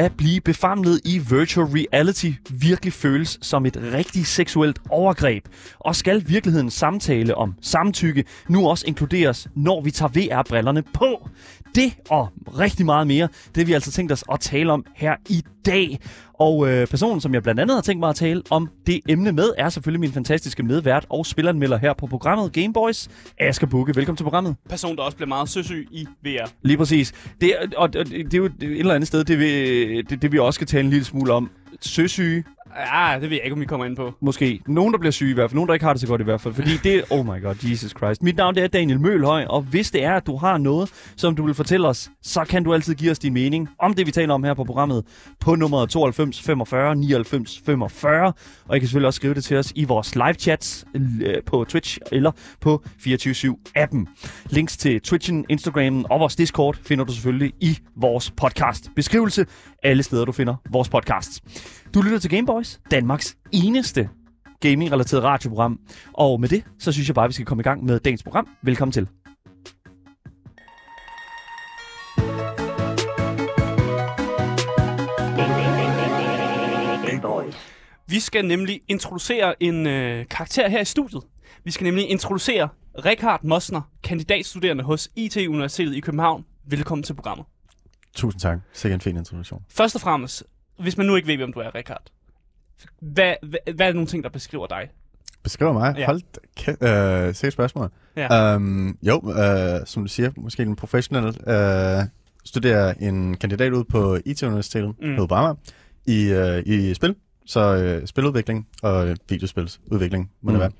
at blive befamlet i virtual reality virkelig føles som et rigtig seksuelt overgreb? Og skal virkelighedens samtale om samtykke nu også inkluderes, når vi tager VR-brillerne på? Det og rigtig meget mere, det vi altså tænkt os at tale om her i dag. Og øh, personen, som jeg blandt andet har tænkt mig at tale om det emne med, er selvfølgelig min fantastiske medvært og spilleranmelder her på programmet Gameboys, Asger Bukke. Velkommen til programmet. Person, der også bliver meget søsyg i VR. Lige præcis. Det, og, og det er jo et eller andet sted, det vi, det, det vi også skal tale en lille smule om. Søsyge, Ja, det ved jeg ikke, om vi kommer ind på. måske. Nogen, der bliver syge i hvert fald. Nogen, der ikke har det så godt i hvert fald. Fordi det Oh my god, Jesus Christ. Mit navn det er Daniel Mølhøj, og hvis det er, at du har noget, som du vil fortælle os, så kan du altid give os din mening om det, vi taler om her på programmet på nummeret 92 45 99 45. Og I kan selvfølgelig også skrive det til os i vores live chats øh, på Twitch eller på 24-7-appen. Links til Twitchen, Instagramen og vores Discord finder du selvfølgelig i vores podcast beskrivelse. Alle steder, du finder vores podcast. Du lytter til Gameboys, Danmarks eneste gaming-relateret radioprogram. Og med det, så synes jeg bare, vi skal komme i gang med dagens program. Velkommen til. Vi skal nemlig introducere en øh, karakter her i studiet. Vi skal nemlig introducere Richard Mosner, kandidatstuderende hos IT-universitetet i København. Velkommen til programmet. Tusind tak. Sikkert en fin introduktion. Først og fremmest, hvis man nu ikke ved, hvem du er, Richard. Hvad, hvad, hvad er nogle ting, der beskriver dig? Beskriver mig. Ja. Hold kæ- øh, sikkert spørgsmål. Ja. Um, jo, øh, som du siger, måske en professionel. Øh, studerer en kandidat ud på IT-universitetet Mm. mm. på Brahma i, øh, i spil. Så øh, spiludvikling og videospilsudvikling må Mm. det være.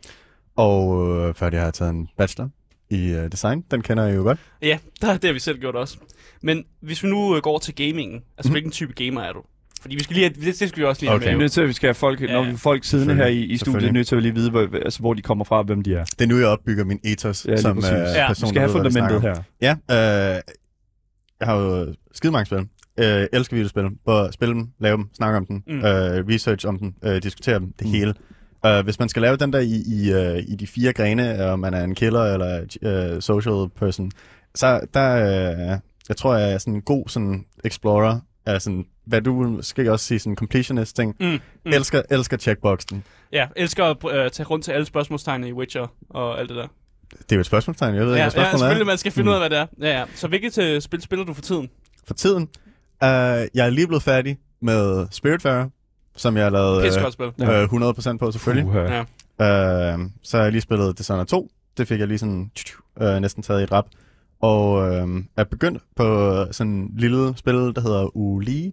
Og øh, før det har jeg taget en bachelor i øh, design. Den kender jeg jo godt. Ja, der, det har vi selv gjort også. Men hvis vi nu øh, går til gamingen, altså Mhm. hvilken type gamer er du? Fordi vi skal lige have, det, det skal vi også lige Okay. have Vi med. nødt til, at vi skal have folk, Ja, når folk siddende her i, i studiet, er nødt til at lige vide, hvor, altså, hvor de kommer fra og hvem de er. Det er nu, jeg opbygger min ethos Ja, som præcis. person, Ja, Vi skal have fundamentet her. Ja, øh, jeg har jo skide mange spil. Øh, elsker videospil. Både spille dem, lave dem, snakke om dem, Mm. øh, research om dem, øh, diskutere dem, det Mm. hele. Uh, hvis man skal lave den der i, i, uh, i de fire grene, om man er en killer eller uh, social person, så der, uh, jeg tror, jeg er sådan en god sådan explorer af sådan, hvad du måske også sige, sådan completionist ting. Mm, Mm. mm. Elsker, elsker checkboxen. Ja, elsker at øh, tage rundt til alle spørgsmålstegnene i Witcher og alt det der. Det er jo et spørgsmålstegn, jeg ved Ja, ikke, ja, hvad spørgsmålet selvfølgelig, er. man skal finde Mm. ud af, hvad det er. Ja, ja. Så hvilket øh, spil spiller du for tiden? For tiden, uh, jeg er lige blevet færdig med Spiritfarer, som jeg har lavet øh. Ja. øh, 100% på selvfølgelig. Uha. Ja. Øh, så har jeg lige spillet Dishonored 2. Det fik jeg lige sådan øh, næsten taget i et rap. Og øh, er begyndt på sådan en lille spil, der hedder Ulija.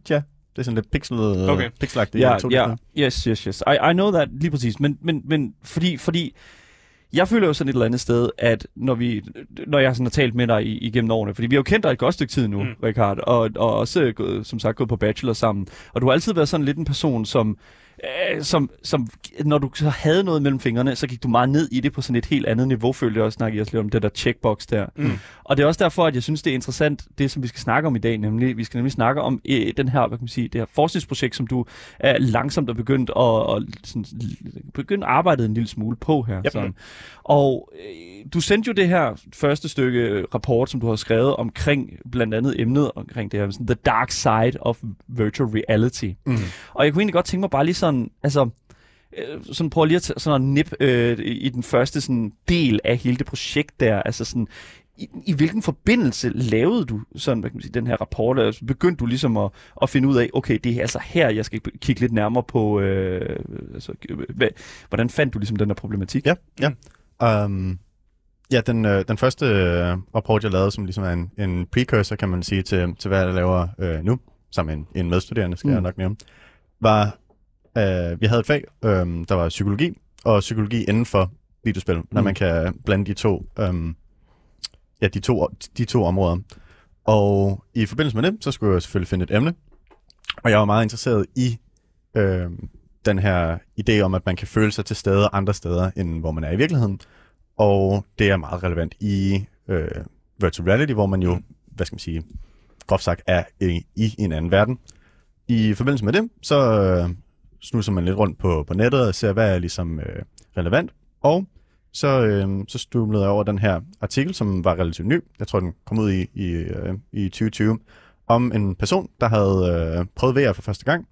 Det er sådan lidt pixelet, Okay. pixelagtigt. Ja, 2D ja, yes, yes, yes. I, I know that, lige præcis. Men, men, men fordi, fordi jeg føler jo sådan et eller andet sted, at når, vi, når jeg sådan har talt med dig i- igennem årene, fordi vi har jo kendt dig et godt stykke tid nu, Mm. Richard, og, og også som sagt gået på bachelor sammen, og du har altid været sådan lidt en person, som, øh, som, som når du så havde noget mellem fingrene, så gik du meget ned i det på sådan et helt andet niveau, følte jeg også, snakkede jeg også lidt om det der checkbox der. Mm. Og det er også derfor, at jeg synes, det er interessant, det som vi skal snakke om i dag, nemlig, vi skal nemlig snakke om øh, den her, hvad kan man sige, det her forskningsprojekt, som du er langsomt er begyndt at, og, sådan, begyndt at arbejde en lille smule på her. Yep. Sådan. Og øh, du sendte jo det her første stykke rapport, som du har skrevet omkring blandt andet emnet omkring det her, sådan, the dark side of virtual reality. Mm. Og jeg kunne egentlig godt tænke mig bare lige sådan, altså, øh, sådan prøve lige at tage sådan at nip øh, i den første sådan del af hele det projekt der, altså sådan, i, i hvilken forbindelse lavede du sådan, hvad kan man sige, den her rapport? Altså, begyndte du ligesom at, at finde ud af, okay, det er altså her, jeg skal kigge lidt nærmere på, øh, altså, øh, hvad, hvordan fandt du ligesom den her problematik? Ja, ja. Um, ja, den, øh, den første øh, rapport, jeg lavede, som ligesom er en, en precursor, kan man sige, til, til hvad jeg laver øh, nu, sammen med en, en medstuderende, skal. Mm. jeg nok nævne, var, øh, vi havde et fag, øh, der var psykologi, og psykologi inden for videospil, når Mm. man kan blande de to, øh, ja, de to, de to områder. Og i forbindelse med det, så skulle jeg selvfølgelig finde et emne, og jeg var meget interesseret i øh, den her idé om, at man kan føle sig til stede andre steder, end hvor man er i virkeligheden. Og det er meget relevant i øh, virtual reality, hvor man jo, Mm. hvad skal man sige, groft sagt er i, i en anden verden. I forbindelse med det, så øh, snuser man lidt rundt på, på nettet og ser, hvad er ligesom øh, relevant. Og så, øh, så stumlede jeg over den her artikel, som var relativt ny. Jeg tror, den kom ud i, i, øh, i 2020. Om en person, der havde øh, prøvet VR for første gang,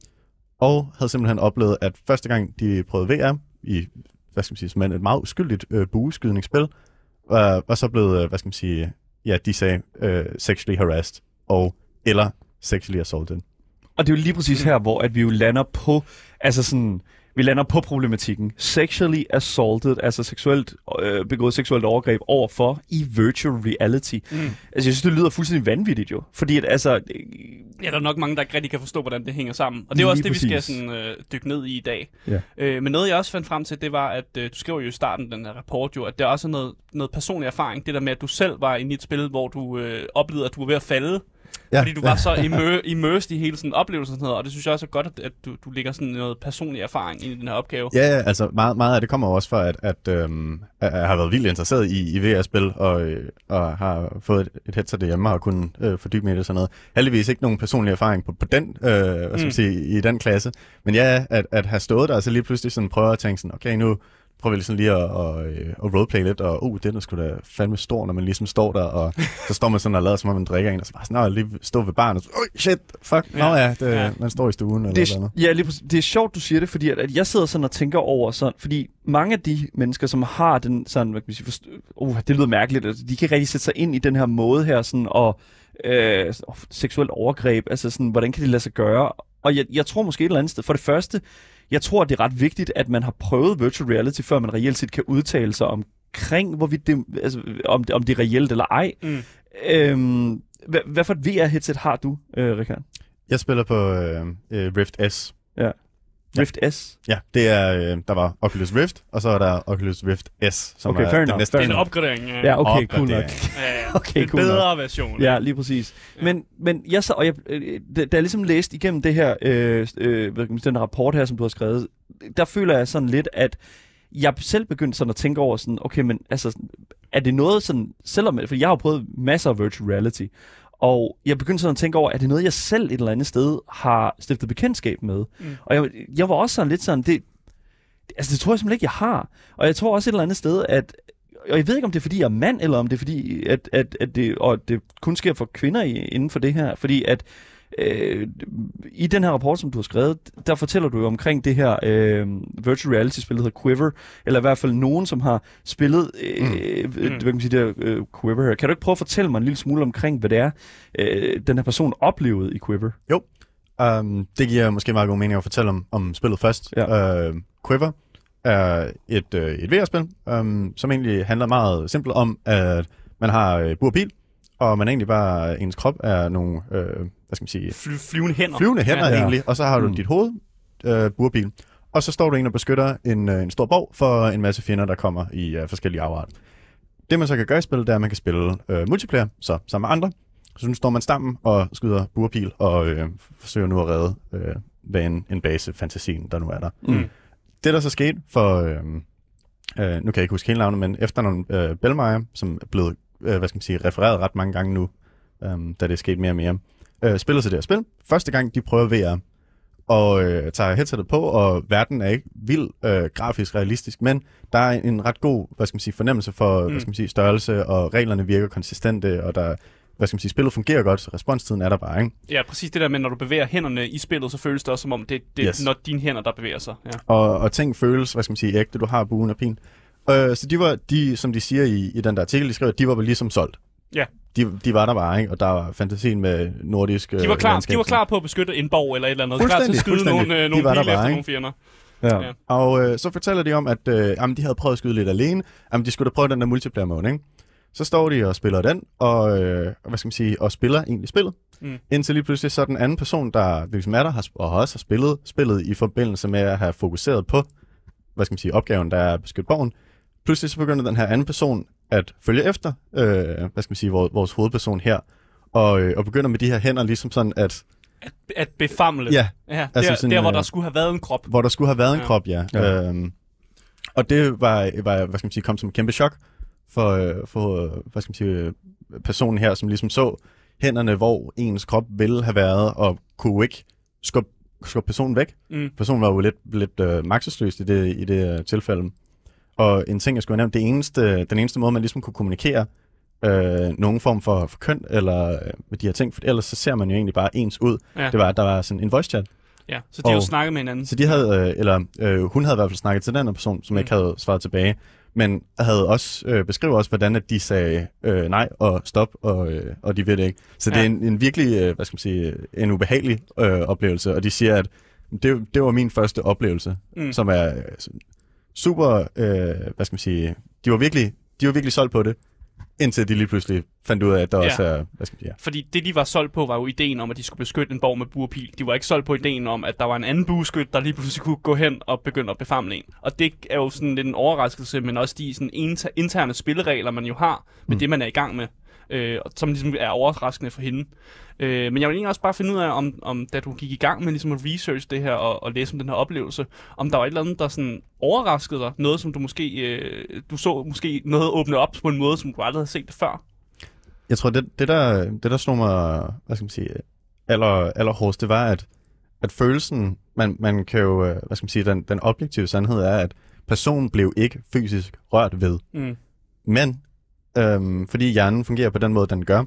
og havde simpelthen oplevet, at første gang de prøvede VR i, hvad skal man sige, som et meget uskyldigt øh, bueskydningsspil, øh, var så blevet, øh, hvad skal man sige, ja, de sagde øh, sexually harassed, og eller sexually assaulted. Og det er jo lige præcis her, hvor at vi jo lander på, altså sådan, vi lander på problematikken. Sexually assaulted, altså seksuelt øh, begået seksuelt overgreb overfor i virtual reality. Mm. Altså jeg synes, det lyder fuldstændig vanvittigt jo. Fordi at, altså... Øh, Ja, der er nok mange, der ikke rigtig kan forstå, hvordan det hænger sammen. Og det er også det, vi skal præcis. sådan, øh, dykke ned i i dag. Ja. Øh, men noget, jeg også fandt frem til, det var, at øh, du skriver jo i starten den her rapport, jo, at der også er noget, noget personlig erfaring. Det der med, at du selv var inde i et spil, hvor du øh, oplevede, at du var ved at falde. Ja, Fordi du var så immer- immersed i hele sådan oplevelsen og sådan noget. Og det synes jeg også er godt, at, at du, du lægger sådan noget personlig erfaring ind i den her opgave. Ja, ja, altså meget, meget af det kommer også fra, at, at, øhm, at jeg har været vildt interesseret i, i VR-spil, og, og har fået et, et headset derhjemme og kunnet øh, fordybe mig i det og sådan noget. Heldigvis ikke nogen personlig erfaring på, på den, øh, hvad skal Mm. sige, i den klasse. Men ja, at, at have stået der, og så lige pludselig sådan prøve at tænke sådan, okay, nu prøver vi ligesom lige at, at, øh, at roleplay lidt, og uh, den er sgu da fandme stor, når man ligesom står der, og så står man sådan og lader, som om man drikker en, og så bare sådan, "Nå, lige stå ved baren, og så, oh, shit, fuck, ja. Nå ja, det, Ja. man står i stuen, eller det noget andet. ja, lige præcis. det er sjovt, du siger det, fordi at, at jeg sidder sådan og tænker over sådan, fordi mange af de mennesker, som har den sådan, hvad kan man sige, forst- uh, det lyder mærkeligt, altså, de kan rigtig sætte sig ind i den her måde her, sådan, og øh, seksuelt overgreb, altså sådan, hvordan kan det lade sig gøre? Og jeg, jeg tror måske et eller andet sted, for det første, jeg tror, at det er ret vigtigt, at man har prøvet virtual reality, før man reelt set kan udtale sig omkring, hvorvidt det, altså, om, det, om det er reelt eller ej. Mm. Øhm, hvad, hvad for et VR-headset har du, øh, Rikard? Jeg spiller på øh, øh, Rift S. Rift S? Ja, det er, øh, der var Oculus Rift, og så er der Oculus Rift S, som Okay, er den næste Det er en opgradering. Ja, Ja, okay, cool nok. Ja, Okay, en cool bedre version. Ja, lige præcis. Men, men jeg så, og jeg, øh, da, da jeg ligesom læste igennem det her, øh, øh, den rapport her, som du har skrevet, der føler jeg sådan lidt, at jeg selv begyndte sådan at tænke over sådan, okay, men altså, er det noget sådan, selvom, for jeg har prøvet masser af virtual reality, og jeg begyndte sådan at tænke over, er det noget, jeg selv et eller andet sted har stiftet bekendtskab med? Mm. Og jeg, jeg var også sådan lidt sådan, det, altså det tror jeg simpelthen ikke, jeg har. Og jeg tror også et eller andet sted, at og jeg ved ikke, om det er, fordi jeg er mand, eller om det er, fordi at, at, at det, og det kun sker for kvinder i, inden for det her. Fordi at øh, i den her rapport, som du har skrevet, der fortæller du jo omkring det her øh, virtual reality-spil, der hedder Quiver, eller i hvert fald nogen, som har spillet øh, mm. hvad kan man sige, det her, øh, Quiver her. Kan du ikke prøve at fortælle mig en lille smule omkring, hvad det er, øh, den her person oplevede i Quiver? Um, det giver måske meget god mening at fortælle om, om spillet først. Ja. Uh, Quiver er et, uh, et VR-spil, um, som egentlig handler meget simpelt om, at man har uh, bur og bil, og man egentlig bare, ens krop er nogle, uh, hvad skal man sige, Fly, flyvende hænder. flyvende hænder Ja. ja. egentlig, og så har du Mm. dit hoved, uh, burbil, og så står du ind og beskytter en, uh, en stor borg for en masse fjender, der kommer i uh, forskellige afart. Det man så kan gøre i spillet, det er, at man kan spille uh, multiplayer, så sammen med andre. Så nu står man sammen og skyder burpil og øh, forsøger nu at redde øh, hvad en, en base, fantasien, der nu er der. Mm. Det, der så skete for, øh, øh, nu kan jeg ikke huske hele navnet, men efter nogle øh, Bellmeyer, som er blevet, øh, hvad skal man sige, refereret ret mange gange nu, øh, da det er sket mere og mere, øh, spiller sig det her spil. Første gang, de prøver VR, og øh, tager headsetet på, og verden er ikke vild øh, grafisk realistisk, men der er en ret god, hvad skal man sige, fornemmelse for, mm. hvad skal man sige, størrelse, og reglerne virker konsistente, og der, hvad skal man sige, spillet fungerer godt, så responstiden er der bare, ikke? Ja, præcis det der med, når du bevæger hænderne i spillet, så føles det også som om, det, det er Yes. når dine hænder, der bevæger sig. Ja. og, og ting føles, hvad skal man sige, ægte, du har buen og pin. Øh, så de var, de, som de siger i, i den der artikel, de skrev, de var vel ligesom solgt. Ja. De, de var der bare, ikke? Og der var fantasien med nordisk De var, klar, de var klar på at beskytte en borg eller et eller andet. Klar til at skyde nogle, øh, nogle pile efter ikke? nogle fjender. Ja. Ja. Og øh, så fortæller de om, at øh, jamen, de havde prøvet at skyde lidt alene. Jamen, de skulle da prøve den der multiplayer mode, ikke? Så står de og spiller den, og, øh, hvad skal man sige, og spiller egentlig spillet. Mm. Indtil lige pludselig så den anden person, der ligesom er der, har, og også har spillet spillet i forbindelse med at have fokuseret på, hvad skal man sige, opgaven, der er at beskytte borgen. Pludselig så begynder den her anden person at følge efter, øh, hvad skal man sige, vores, vores hovedperson her, og, øh, og begynder med de her hænder ligesom sådan, at At befamle. ja, ja der, altså der, sådan, hvor øh, der skulle have været en krop. hvor der skulle have været en Ja. krop, ja. Ja. Øhm, og det var, var, hvad skal man sige, kom som et kæmpe chok for, øh, for hvad skal man sige, personen her, som ligesom så hænderne, hvor ens krop ville have været, og kunne ikke skubbe, skubbe personen væk. Mm. Personen var jo lidt, lidt øh, magtesløs i det, i det øh, tilfælde. Og en ting, jeg skulle have nævnt, det eneste, den eneste måde, man ligesom kunne kommunikere øh, nogen form for, for køn eller øh, med de her ting, for ellers så ser man jo egentlig bare ens ud. Ja. Det var, at der var sådan en voice chat. Ja, så de jo Og- snakket med hinanden. Så de havde, øh, eller øh, hun havde i hvert fald snakket til den her person, som Mm. ikke havde svaret tilbage, men havde også øh, beskrevet også, hvordan at de sagde øh, nej og stop, og, øh, og de ved det ikke. Så det Ja. er en, en virkelig, øh, hvad skal man sige, øh, en ubehagelig øh, oplevelse, og de siger, at det, det var min første oplevelse, Mm. som er øh, super, øh, hvad skal man sige, de var virkelig, de var virkelig solgt på det, indtil de lige pludselig fandt ud af, at der Ja. også er, hvad skal man sige, ja. Fordi det, de var solgt på, var jo ideen om, at de skulle beskytte en borg med burpil. De var ikke solgt på ideen om, at der var en anden bueskyt, der lige pludselig kunne gå hen og begynde at befamle en. Og det er jo sådan lidt en overraskelse, men også de sådan inter- interne spilleregler, man jo har med mm. det, man er i gang med. Øh, som ligesom er overraskende for hende. Øh, men jeg vil egentlig også bare finde ud af, om, om da du gik i gang med ligesom at research det her og, og læse om den her oplevelse, om der var et eller andet, der sådan overraskede dig. Noget, som du måske, øh, du så måske noget åbne op på en måde, som du aldrig havde set det før. Jeg tror, det, det, der, det der slog mig, hvad skal man sige, aller, allerhårdest, det var, at, at følelsen, man, man kan jo, øh, hvad skal man sige, den, den objektive sandhed er, at personen blev ikke fysisk rørt ved. Mm. Men, øhm, fordi hjernen fungerer på den måde, den gør,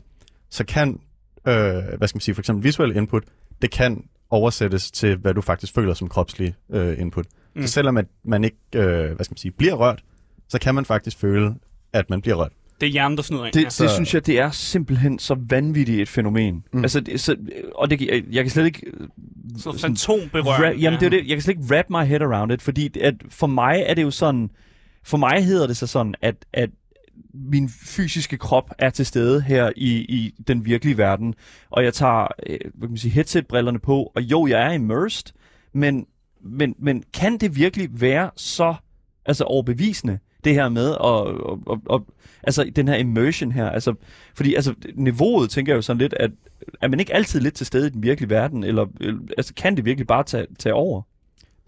så kan, øh, hvad skal man sige, for eksempel visuel input, det kan oversættes til, hvad du faktisk føler som kropslig øh, input. Mm. Så selvom at man ikke, øh, hvad skal man sige, bliver rørt, så kan man faktisk føle, at man bliver rørt. Det er hjernen, der snyder ind. Det, ja. det synes jeg, det er simpelthen så vanvittigt et fænomen. Mm. Altså, det, så, og det, jeg, jeg kan slet ikke... øh, Så sådan- fantomberøring. Ra- jamen, det er det. Jeg kan slet ikke wrap my head around it, fordi at for mig er det jo sådan... For mig hedder det så sådan, at, at min fysiske krop er til stede her i, i den virkelige verden, og jeg tager øh, hvad kan man sige, headset-brillerne på, og jo, jeg er immersed, men, men, men kan det virkelig være så altså overbevisende, det her med, og, og, og, og altså den her immersion her, altså, fordi altså niveauet, tænker jeg jo sådan lidt, at er man ikke altid lidt til stede i den virkelige verden, eller, eller altså kan det virkelig bare tage, tage over?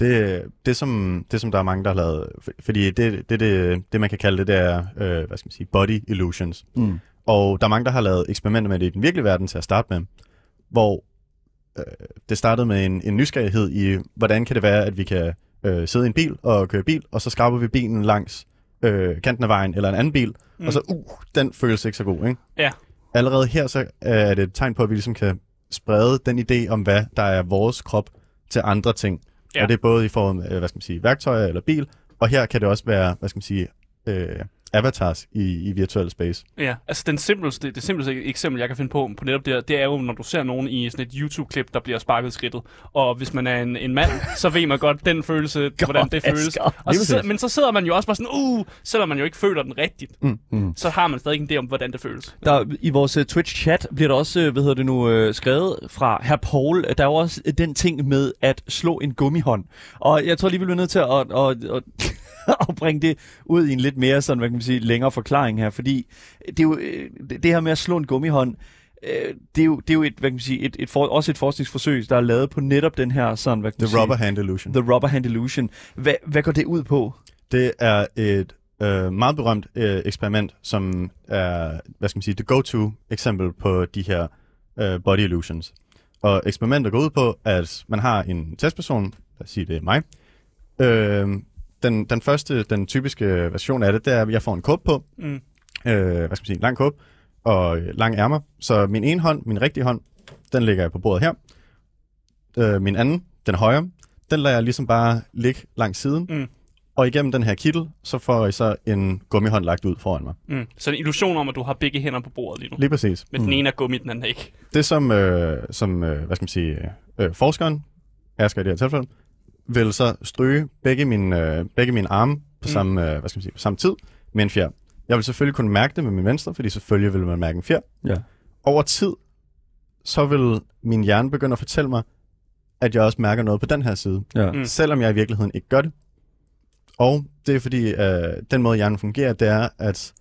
Det, det, som, det, som der er mange, der har lavet, for- fordi det, det, det, det man kan kalde det, det er, øh, hvad skal man sige, body illusions. Mm. Og der er mange, der har lavet eksperimenter med det i den virkelige verden til at starte med, hvor øh, det startede med en, en nysgerrighed i, hvordan kan det være, at vi kan øh, sidde i en bil og køre bil, og så skraber vi bilen langs øh, kanten af vejen eller en anden bil, mm. og så, uh, den føles ikke så god, ikke? Ja. Allerede her så er det et tegn på, at vi ligesom kan sprede den idé om, hvad der er vores krop til andre ting. Ja. Og det er både i form af, hvad skal man sige, værktøjer eller bil, og her kan det også være, hvad skal man sige, øh, avatars i, i virtuel space. Ja, altså den simpleste, det simpleste eksempel, jeg kan finde på på netop det her, det er jo, når du ser nogen i sådan et YouTube-klip, der bliver sparket i skridtet. Og hvis man er en, en mand, så ved man godt den følelse, hvordan det føles. Asger. Og så sidder, men så sidder man jo også bare sådan, uh, selvom man jo ikke føler den rigtigt, Mm, mm. så har man stadig en idé om, hvordan det føles. Der, I vores uh, Twitch-chat bliver der også, uh, hvad hedder det nu, uh, skrevet fra herr Paul. Der er jo også uh, den ting med at slå en gummihånd. Og jeg tror lige, vi bliver nødt til at, at, at, at, at bringe det ud i en lidt mere sådan, hvad kan man sige, længere forklaring her. Fordi det, er jo, øh, det her med at slå en gummihånd, øh, det er jo, det er jo et, hvad kan man sige, et, et for, også et forskningsforsøg, der er lavet på netop den her sådan, hvad kan man The sige, rubber hand illusion. The rubber hand illusion. Hvad, hvad går det ud på? Det er et øh, meget berømt øh, eksperiment, som er, hvad skal man sige, det go-to eksempel på de her øh, body illusions. Og eksperimentet går ud på, at man har en testperson, lad os sige det er mig. Øh, den, den første, den typiske version af det, det er, at jeg får en kåb på, Mm. øh, hvad skal man sige, en lang kåb og øh, lang ærmer. Så min ene hånd, min rigtige hånd, den lægger jeg på bordet her. Øh, min anden, den højre, den lader jeg ligesom bare ligge langs siden. Mm. Og igennem den her kittel, så får jeg så en gummihånd lagt ud foran mig. Mm. Så en illusion om, at du har begge hænder på bordet lige nu. Lige præcis. Men den ene er gummi, den anden er ikke. Det som, øh, som øh, hvad skal man sige, øh, forskeren, Asger i det her tilfælde, vil så stryge begge mine, øh, begge mine arme på, Mm. samme, øh, hvad skal man sige, på samme tid med en fjer. Jeg vil selvfølgelig kunne mærke det med min venstre, fordi selvfølgelig vil man mærke en fjer. Ja. Over tid, så vil min hjerne begynde at fortælle mig, at jeg også mærker noget på den her side, Ja. Mm. mm. selvom jeg i virkeligheden ikke gør det. Og det er fordi, øh, den måde hjernen fungerer, det er, at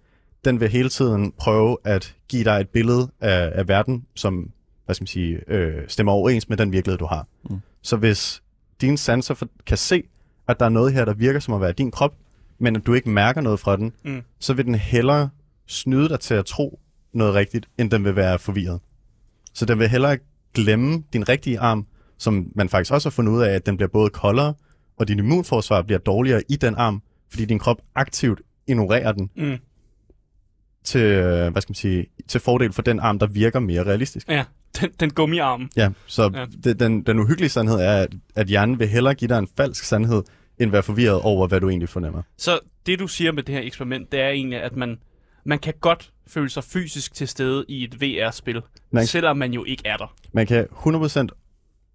den vil hele tiden prøve at give dig et billede af, af verden, som hvad skal man sige, øh, stemmer overens med den virkelighed, du har. Mm. Så hvis dine sanser for, kan se, at der er noget her, der virker som at være din krop, men at du ikke mærker noget fra den, Mm. så vil den hellere snyde dig til at tro noget rigtigt, end den vil være forvirret. Så den vil hellere glemme din rigtige arm, som man faktisk også har fundet ud af, at den bliver både koldere, og din immunforsvar bliver dårligere i den arm, fordi din krop aktivt ignorerer den Mm. til, øh, hvad skal man sige, til fordel for den arm, der virker mere realistisk. Ja, den, den gummiarm. Ja, så Ja. Det, den, den uhyggelige sandhed er, at, at hjernen vil hellere give dig en falsk sandhed, end være forvirret over, hvad du egentlig fornemmer. Så det, du siger med det her eksperiment, det er egentlig, at man, man kan godt føle sig fysisk til stede i et VR-spil, Man- selvom man jo ikke er der. Man kan 100%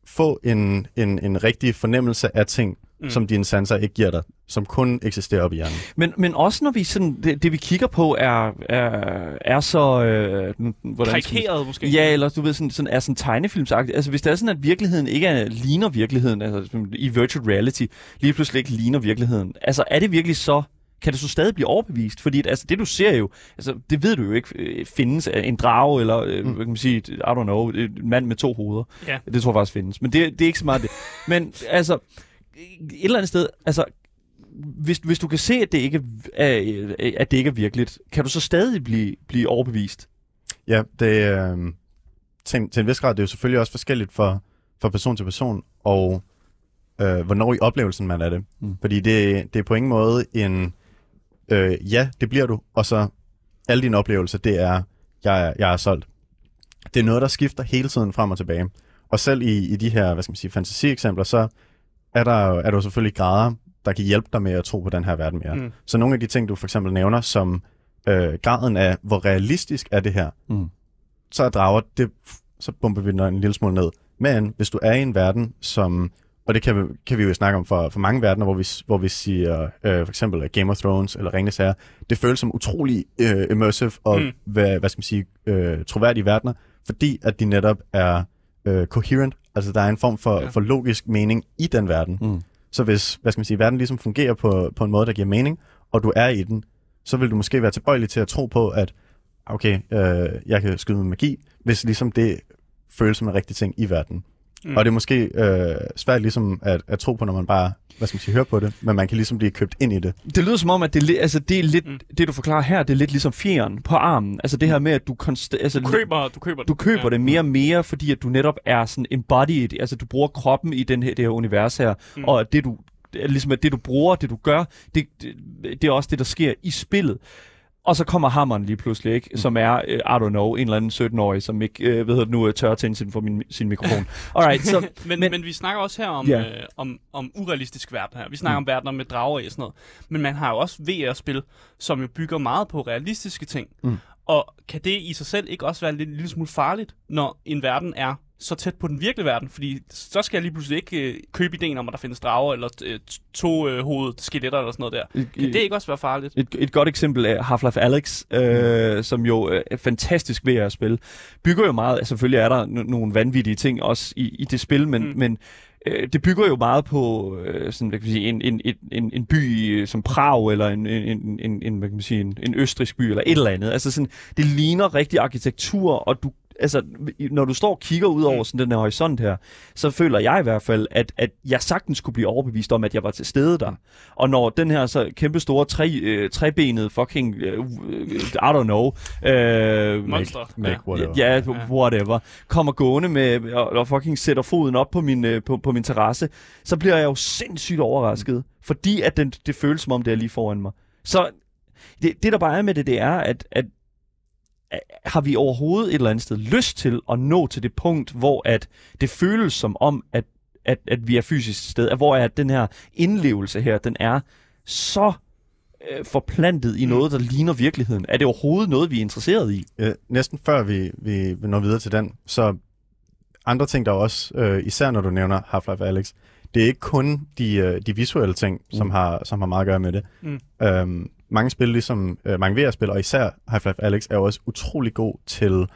få en, en, en rigtig fornemmelse af ting, Mm. som dine sanser ikke giver dig, som kun eksisterer op i hjernen. Men, men også når vi sådan, det, det vi kigger på er, er, er så... Øh, hvordan Karikeret måske. Ja, eller du ved, sådan, sådan, er sådan tegnefilmsagtigt. Altså hvis det er sådan, at virkeligheden ikke er, ligner virkeligheden, altså i virtual reality, lige pludselig ikke ligner virkeligheden. Altså er det virkelig så, kan det så stadig blive overbevist? Fordi at, altså, det du ser jo, altså det ved du jo ikke, øh, findes en drage, eller øh, Mm. hvad kan man sige, I don't know, en mand med to hoveder. Ja. Det tror jeg faktisk findes. Men det, det er ikke så meget det. Men altså, et eller andet sted, altså, hvis, hvis du kan se, at det ikke er, at det ikke er virkeligt, kan du så stadig blive, blive overbevist? Ja, det øh, til, en- til en vis grad, det er jo selvfølgelig også forskelligt for, for person til person, og øh, hvornår i oplevelsen man er det. Mm. Mm. Fordi det, det er på ingen måde en, øh, ja, det bliver du, og så alle dine oplevelser, det er, jeg, er- jeg er solgt. Det er noget, der skifter hele tiden frem og tilbage. Og selv i, i de her, hvad skal man sige, fantasieksempler, så er der, er der jo selvfølgelig grader, der kan hjælpe dig med at tro på den her verden mere. Mm. Så nogle af de ting, du for eksempel nævner, som øh, graden af, hvor realistisk er det her, Mm. så er drager, det, så bomber vi den en lille smule ned. Men hvis du er i en verden, som, og det kan, vi- kan vi jo snakke om for, for mange verdener, hvor vi, hvor vi siger, øh, for eksempel Game of Thrones eller Ringenes Herre, det føles som utrolig øh, immersive og, mm. hvad, hvad skal man sige, øh, troværdige verdener, fordi at de netop er øh, coherent, altså der er en form for, Ja. for logisk mening i den verden. Mm. Så hvis, hvad skal man sige, verden ligesom fungerer på, på en måde, der giver mening, og du er i den, så vil du måske være tilbøjelig til at tro på, at okay, øh, jeg kan skyde med magi, hvis ligesom det føles som en rigtig ting i verden. Mm. Mm. Og det er måske øh, svært ligesom at, at tro på, når man bare, hvad skal man sige, hører på det, men man kan ligesom blive købt ind i det. Det lyder som om, at det, altså, det er lidt, Mm. mm. det du forklarer her, det er lidt ligesom fjeren på armen. Altså det her med, at du konstant... Altså, Du køber, du køber, du køber ja. det mere og mere, fordi at du netop er sådan embodied, altså du bruger kroppen i den her, det her univers her, Mm. mm. og det du, ligesom at det du bruger, det du gør, det, det, det er også det, der sker i spillet. Og så kommer hammeren lige pludselig, ikke? Mm. Som er, uh, I don't know, en eller anden 17-årig, som ikke, hedder det nu, uh, tør tænde sin, for min, sin mikrofon. Alright, så... men, men, men- vi snakker også her om, Ja. øh, om, om urealistisk verden her. Vi snakker mm. om verdener med drager og sådan noget. Men man har jo også VR-spil, som jo bygger meget på realistiske ting. Mm. Og kan det i sig selv ikke også være lidt, en lille smule farligt, når en verden er så tæt på den virkelige verden? Fordi så skal jeg lige pludselig ikke øh, købe ideen om, at der findes drager, eller øh, to øh, hovedet skeletter, eller sådan noget der. Kan det ikke også være farligt? Et, et godt eksempel er Half-Life Alyx, øh, som jo er et fantastisk VR-spil. Bygger jo meget, altså selvfølgelig er der nogle vanvittige ting også i, i det spil, men, Mm. mm. men øh, det bygger jo meget på øh, sådan, hvad kan man sige, en, en, en, en, en by øh, som Prag, eller en, en, en, en, hvad kan man sige, en, en østrisk by, eller et eller andet. Altså sådan, det ligner rigtig arkitektur, og du altså, når du står og kigger ud over Mm. sådan den her horisont her, så føler jeg i hvert fald, at, at jeg sagtens kunne blive overbevist om, at jeg var til stede der. Og når den her så kæmpe store tre, øh, trebenede fucking, øh, I don't know, øh, Monster. Make whatever. Ja, whatever. Kommer gående med og, og fucking sætter foden op på min, øh, på, på min terrasse, så bliver jeg jo sindssygt overrasket, fordi at den, det føles som om det er lige foran mig. Så det, det der bare er med det, det er, at at- har vi overhovedet et eller andet sted lyst til at nå til det punkt, hvor at det føles som om, at, at, at vi er fysisk at hvor er den her indlevelse her, den er så øh, forplantet i Mm. noget, der ligner virkeligheden. Er det overhovedet noget, vi er interesseret i? Øh, næsten før vi, vi, vi når videre til den, så andre ting, der også, øh, især når du nævner Half-Life Alyx, det er ikke kun de, øh, de visuelle ting, som, Mm. har, som har meget at gøre med det. Mm. Øhm, mange spil, ligesom øh, mange VR-spil, og især Half-Life Alyx, er jo også utrolig god til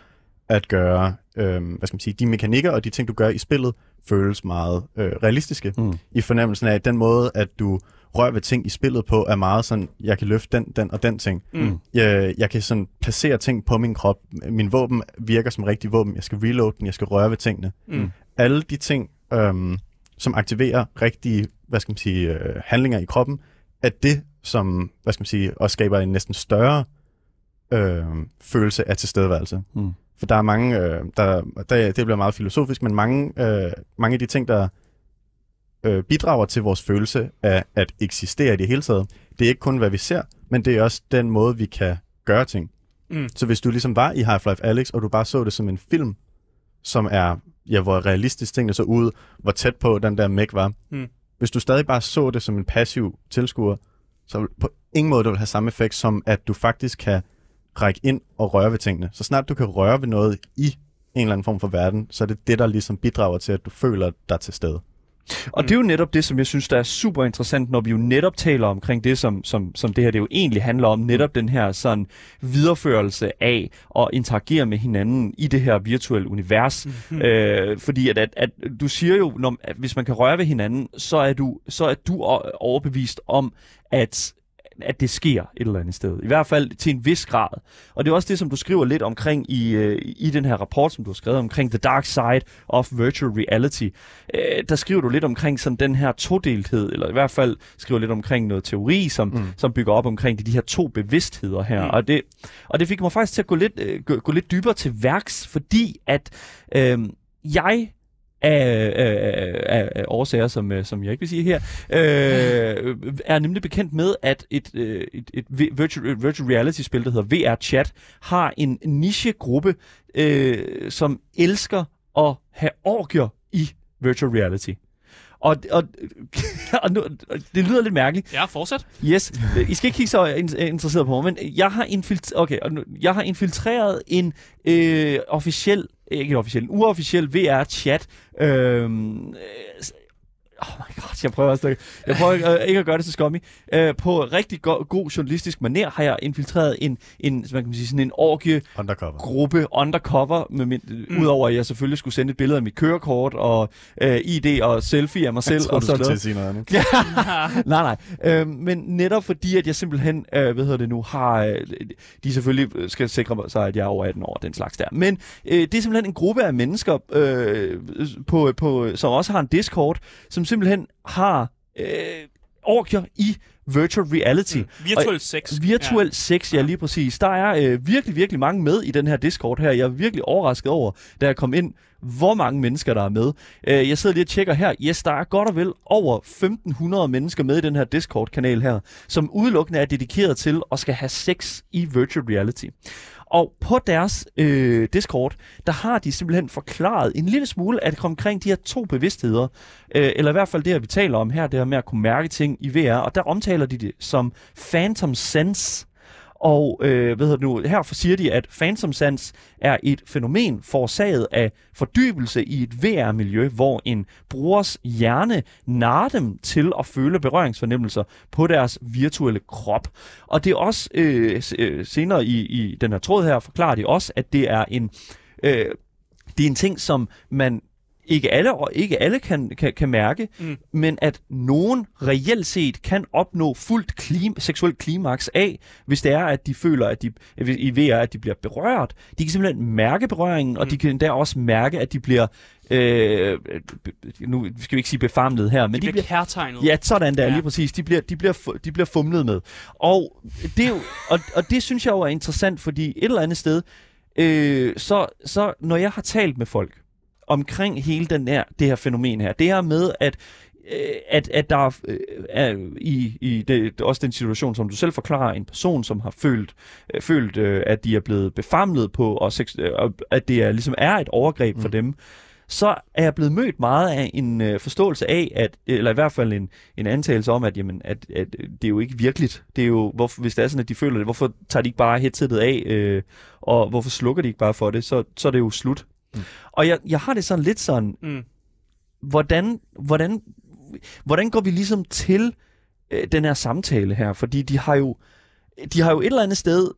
at gøre, øh, hvad skal man sige, de mekanikker og de ting, du gør i spillet, føles meget øh, realistiske. Mm. I fornemmelsen af, at den måde, at du rører ved ting i spillet på, er meget sådan, jeg kan løfte den, den og den ting. Mm. Jeg, jeg kan sådan placere ting på min krop. Min våben virker som rigtig våben. Jeg skal reload den, jeg skal røre ved tingene. Mm. Alle de ting, øhm, som aktiverer rigtige, hvad skal man sige, øh, handlinger i kroppen, er det, som, hvad skal man sige, også skaber en næsten større øh, følelse af tilstedeværelse. Mm. For der er mange, øh, der, der, det bliver meget filosofisk, men mange, øh, mange af de ting, der øh, bidrager til vores følelse af at eksistere i det hele taget, det er ikke kun, hvad vi ser, men det er også den måde, vi kan gøre ting. Mm. Så hvis du ligesom var i Half-Life Alyx, og du bare så det som en film, som er, ja, hvor realistisk tingene så ud, hvor tæt på den der mech var. Mm. Hvis du stadig bare så det som en passiv tilskuer, så på ingen måde det vil have samme effekt, som at du faktisk kan række ind og røre ved tingene. Så snart du kan røre ved noget i en eller anden form for verden, så er det det, der ligesom bidrager til, at du føler dig til stede. Og det er jo netop det, som jeg synes, der er super interessant, når vi jo netop taler omkring det, som, som, som det her det jo egentlig handler om. Netop den her sådan videreførelse af at interagere med hinanden i det her virtuelle univers. Mm-hmm. Øh, fordi at, at, at du siger jo, når, at hvis man kan røre ved hinanden, så er du, så er du overbevist om, at at det sker et eller andet sted. I hvert fald til en vis grad. Og det er også det, som du skriver lidt omkring i, øh, i den her rapport, som du har skrevet omkring The Dark Side of Virtual Reality. Øh, der skriver du lidt omkring sådan den her todelthed, eller i hvert fald skriver lidt omkring noget teori, som, mm. som bygger op omkring de, de her to bevidsthedsheder her. Mm. Og, det, og det fik mig faktisk til at gå lidt, øh, gå, gå lidt dybere til værks, fordi at øh, jeg af, af, af, af årsager, som, øh, som jeg ikke vil sige her, øh, er nemlig bekendt med, at et, øh, et, et vi- virtual, virtual reality-spil, der hedder VR Chat, har en nichegruppe, øh, som elsker at have orgier i virtual reality. Og, og, og nu, det lyder lidt mærkeligt. Ja, fortsat. Yes, I skal ikke kigge så in- interesseret på mig, men jeg har, infiltre- okay, og nu, jeg har infiltreret en øh, officiel, ikke en officiel, en uofficiel VR-chat. Øhm, øh, Oh my god, jeg prøver også Jeg prøver øh, ikke at gøre det så skummy. Øh, på rigtig go- god journalistisk maner har jeg infiltreret en, en, hvad kan man sige, sådan en orgie Undercover. gruppe undercover, med min, mm. udover at jeg selvfølgelig skulle sende et billede af mit kørekort og øh, ID og selfie af mig selv Jeg tror, og du sådan skulle noget. til at sige noget andet. Ja. nej, nej. Øh, men netop fordi, at jeg simpelthen, øh, hvad hedder det nu, har... Øh, de selvfølgelig skal sikre sig, at jeg er over 18 år, den slags der. Men øh, det er simpelthen en gruppe af mennesker, øh, på, på, som også har en Discord, som simpelthen har øh, orkier i virtual reality. Mm. Virtuel sex. Virtuel ja. sex, ja lige præcis. Der er øh, virkelig, virkelig mange med i den her Discord her. Jeg er virkelig overrasket over, da jeg kom ind, hvor mange mennesker der er med. Øh, jeg sidder lige og tjekker her. Yes, der er godt og vel over 1.500 mennesker med i den her Discord-kanal her, som udelukkende er dedikeret til at skal have sex i virtual reality. Og på deres øh, Discord, der har de simpelthen forklaret en lille smule at omkring de her to bevidstheder, øh, eller i hvert fald det her, vi taler om her, det her med at kunne mærke ting i VR, og der omtaler de det som Phantom Sense. Og øh, hvad hedder det nu, her siger de, at Phantom Sans er et fænomen forårsaget af fordybelse i et VR-miljø, hvor en brugers hjerne narer dem til at føle berøringsfornemmelser på deres virtuelle krop. Og det er også øh, øh, senere i, i den her tråd her, forklarer de også, at det er en, øh, det er en ting, som man ikke alle, ikke alle kan, kan, kan mærke, Mm. mm. men at nogen reelt set kan opnå fuldt klim, seksuelt klimaks af, hvis det er, at de føler, at de i VR, at de bliver berørt. De kan simpelthen mærke berøringen, mm. og de kan endda også mærke, at de bliver, øh, nu skal vi ikke sige befamlet her, men De, de, bliver kærtegnet. Ja, sådan der, Ja. lige præcis. De bliver, de, bliver, de bliver fumlet med. Og det, jo, og, og det synes jeg jo er interessant, fordi et eller andet sted, øh, så, så når jeg har talt med folk omkring hele den her, det her fænomen her, det her med, at øh, at, at der er, øh, er i, i det, også den situation, som du selv forklarer, en person, som har følt, øh, følt at de er blevet befamlet på, og, sex, at det er, ligesom er et overgreb mm. for dem, så er jeg blevet mødt meget af en øh, forståelse af, at, eller i hvert fald en, en antagelse om, at, jamen, at, at det er jo ikke virkeligt. Det er jo, hvorfor, hvis det er sådan, at de føler det, hvorfor tager de ikke bare headsetet af, øh, og hvorfor slukker de ikke bare for det, så, så er det jo slut. Mm. Og jeg, jeg har det sådan lidt sådan, Mm. hvordan, hvordan, hvordan går vi ligesom til øh, den her samtale her? Fordi de har jo, de har jo et eller andet sted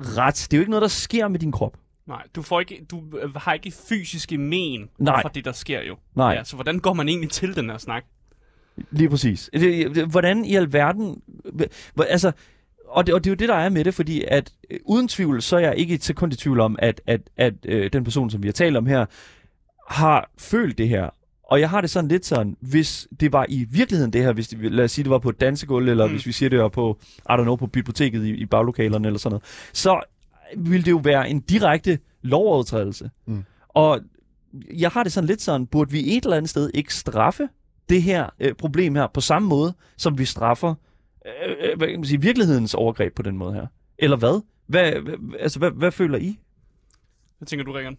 ret. Det er jo ikke noget, der sker med din krop. Nej, du, får ikke, du øh, har ikke fysiske men Nej. for det, der sker jo. Nej. Ja, så hvordan går man egentlig til den her snak? Lige præcis. Hvordan i alverden... Altså, og det, og det er jo det, der er med det, fordi at øh, uden tvivl, så er jeg ikke et sekund i tvivl om, at, at, at øh, den person, som vi har talt om her, har følt det her. Og jeg har det sådan lidt sådan, hvis det var i virkeligheden det her, hvis det, lad os sige, det var på et dansegulv, eller Mm. hvis vi siger det var på, I don't know, på biblioteket i, i baglokalerne eller sådan noget, så ville det jo være en direkte lovovertrædelse. Mm. Og jeg har det sådan lidt sådan, burde vi et eller andet sted ikke straffe det her øh, problem her på samme måde, som vi straffer øh, hvad kan man sige, virkelighedens overgreb på den måde her? Eller hvad? Hvad, hvad, altså, hvad, hvad føler I? Hvad tænker du, Rickard?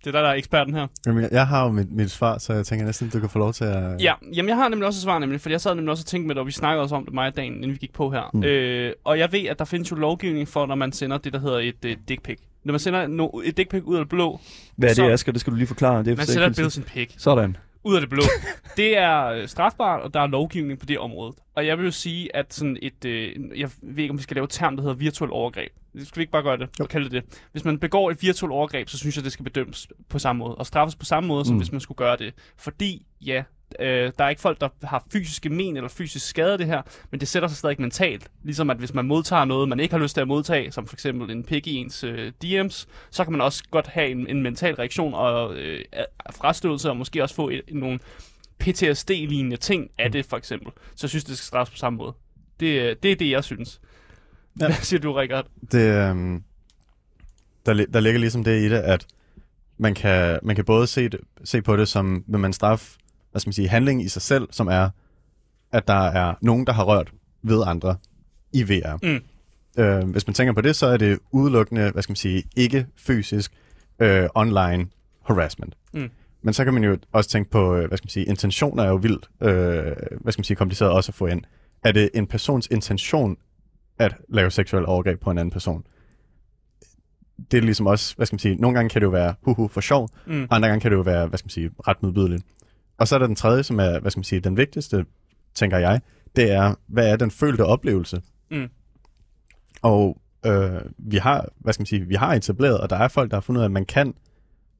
Det er dig, der er eksperten her. Jamen, jeg- jeg har jo mit, mit svar, så jeg tænker næsten, du kan få lov til at... Ja, jamen jeg har nemlig også et svar, nemlig, for jeg sad nemlig også og tænkte med det, og vi snakkede også om det mig og dagen, inden vi gik på her. Mm. Øh, og jeg ved, at der findes jo lovgivning for, når man sender det, der hedder et uh, dick pic. Når man sender no, et dick pic ud af det blå, Hvad er det, Så- Asger? Det skal du lige forklare. Det er man sender et billede sin pic Sådan. Ud af det blå. det er øh, strafbart, og der er lovgivning på det område. Og jeg vil jo sige, at sådan et, øh, jeg ved ikke, om vi skal lave et term, der hedder virtuel overgreb. Skal vi ikke bare gøre det og kalde det det? Hvis man begår et virtuelt overgreb, så synes jeg, det skal bedømmes på samme måde. Og straffes på samme måde, som Mm. hvis man skulle gøre det. Fordi, ja, øh, der er ikke folk, der har fysiske men eller fysisk skade det her, men det sætter sig stadig mentalt. Ligesom at hvis man modtager noget, man ikke har lyst til at modtage, som for eksempel en pik i ens øh, DM's, så kan man også godt have en, en mental reaktion og øh, frastødelse, og måske også få et, nogle PTSD-lignende ting af det, for eksempel. Så jeg synes, det skal straffes på samme måde. Det, øh, det er det, jeg synes. Ja. Hvad siger du, Rikard? det, øhm, der, der ligger ligesom det i det, at man kan, man kan både se, det, se på det som, vil man straffe, hvad skal man sige, handling i sig selv, som er, at der er nogen, der har rørt ved andre i VR. Mm. Øh, hvis man tænker på det, så er det udelukkende, hvad skal man sige, ikke fysisk øh, online harassment. Mm. Men så kan man jo også tænke på, øh, hvad skal man sige, intentioner er jo vildt, øh, hvad skal man sige, kompliceret også at få ind. Er det en persons intention at lave seksuel overgreb på en anden person? Det er ligesom også, hvad skal man sige, nogle gange kan det jo være huhu for sjov, Mm. andre gange kan det jo være, hvad skal man sige, ret modbydeligt. Og så er der den tredje, som er, hvad skal man sige, den vigtigste, tænker jeg, det er, hvad er den følte oplevelse? Mm. Og øh, vi har, hvad skal man sige, vi har etableret, og der er folk, der har fundet ud af, at man kan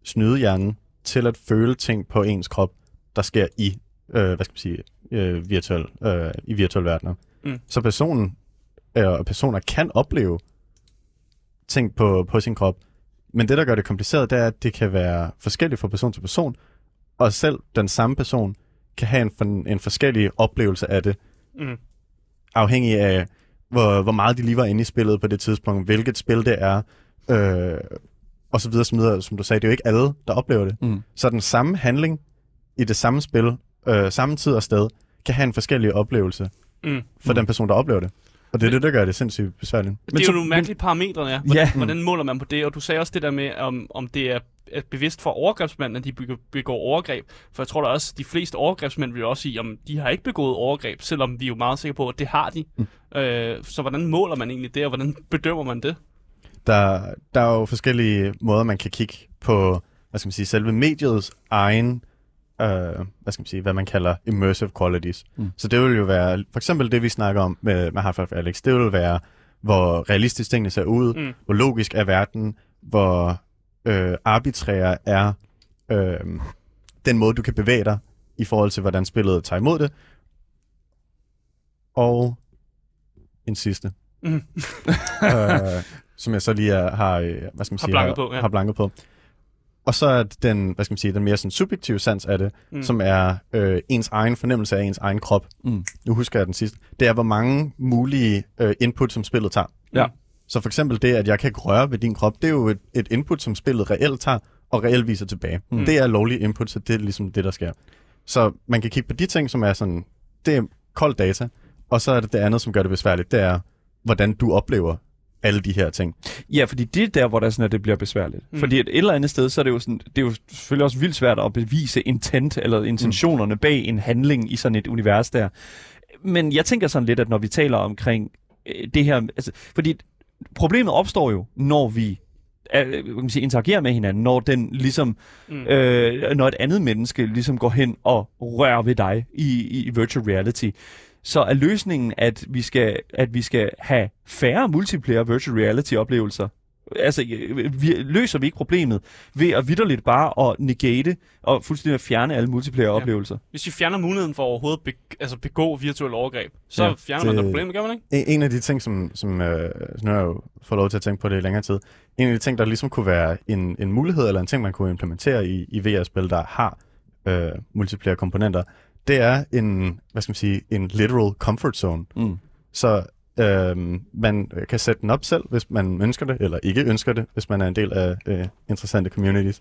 snyde hjernen til at føle ting på ens krop, der sker i, øh, hvad skal man sige, øh, virtuel, øh, i virtuelle verdener. Mm. Så personen, øh, personer kan opleve ting på, på sin krop, men det, der gør det kompliceret, det er, at det kan være forskelligt fra person til person, og selv den samme person kan have en, for, en forskellig oplevelse af det, Mm. afhængig af, hvor, hvor meget de lige var inde i spillet på det tidspunkt, hvilket spil det er, øh, og så videre, så videre. Som du sagde, det er jo ikke alle, der oplever det. Mm. Så den samme handling i det samme spil, øh, samme tid og sted, kan have en forskellig oplevelse Mm. for Mm. den person, der oplever det. Og det er det, der gør det sindssygt besværligt. Men det er så- jo nogle mærkelige parametre, ja. Hvordan, ja. hvordan måler man på det? Og du sagde også det der med, om, om det er er bevidst for overgrebsmænd, at de begår, begår overgreb. For jeg tror da også, at de fleste overgrebsmænd vil også sige, om de har ikke begået overgreb, selvom vi er jo meget sikre på, at det har de. Mm. Øh, så hvordan måler man egentlig det, og hvordan bedømmer man det? Der, der er jo forskellige måder, man kan kigge på, hvad skal man sige, selve mediets egen, øh, hvad skal man sige, hvad man kalder immersive qualities. Mm. Mm. Så det vil jo være, for eksempel det, vi snakker om med, med Half-Life Alex, det vil være, hvor realistisk tingene ser ud, Mm. hvor logisk er verden, hvor øh, arbitrær er øh, den måde, du kan bevæge dig i forhold til, hvordan spillet tager imod det. Og en sidste, Mm. øh, som jeg så lige er, har, øh, hvad skal man sige, blanket på, ja. har blanket på. Og så er den, hvad skal man sige, den mere sådan subjektive sans af det, Mm. mm. som er øh, ens egen fornemmelse af ens egen krop. Mm. Nu husker jeg den sidste. Det er, hvor mange mulige øh, input, som spillet tager. Ja. Så for eksempel det, at jeg kan ikke røre ved din krop, det er jo et, et input, som spillet reelt tager, og reelt viser tilbage. Mm. Det er lovlig input, så det er ligesom det, der sker. Så man kan kigge på de ting, som er sådan, det er kold data, og så er det det andet, som gør det besværligt, det er, hvordan du oplever alle de her ting. Ja, fordi det er der, hvor der sådan, at det bliver besværligt. Mm. Mm. Fordi et eller andet sted, så er det jo, sådan, det er jo selvfølgelig også vildt svært at bevise intent eller intentionerne mm. bag en handling i sådan et univers der. Men jeg tænker sådan lidt, at når vi taler omkring øh, det her, altså, fordi problemet opstår jo, når vi øh, kan man sige, interagerer med hinanden, når den ligesom, Mm. øh, når et andet menneske ligesom går hen og rører ved dig i, i virtual reality, så er løsningen, at vi skal, at vi skal have færre multiplayer virtual reality oplevelser. Altså, øh, vi, løser vi ikke problemet ved at vidderligt bare at negate og fuldstændig at fjerne alle multiplayer oplevelser? Hvis vi fjerner muligheden for overhovedet be, altså begå virtuelle overgreb, så Ja, ja, fjerner man det- det problemet, gør man ikke? En, af de ting, som, som øh, nu har jeg jo fået lov til at tænke på det i længere tid, en af de ting, der ligesom kunne være en, en mulighed, eller en ting, man kunne implementere i, i VR-spil, der har øh, multiplayer komponenter, det er en, hvad skal man sige, en literal comfort zone. Mm. Så øh, man kan sætte den op selv, hvis man ønsker det, eller ikke ønsker det, hvis man er en del af øh, interessante communities.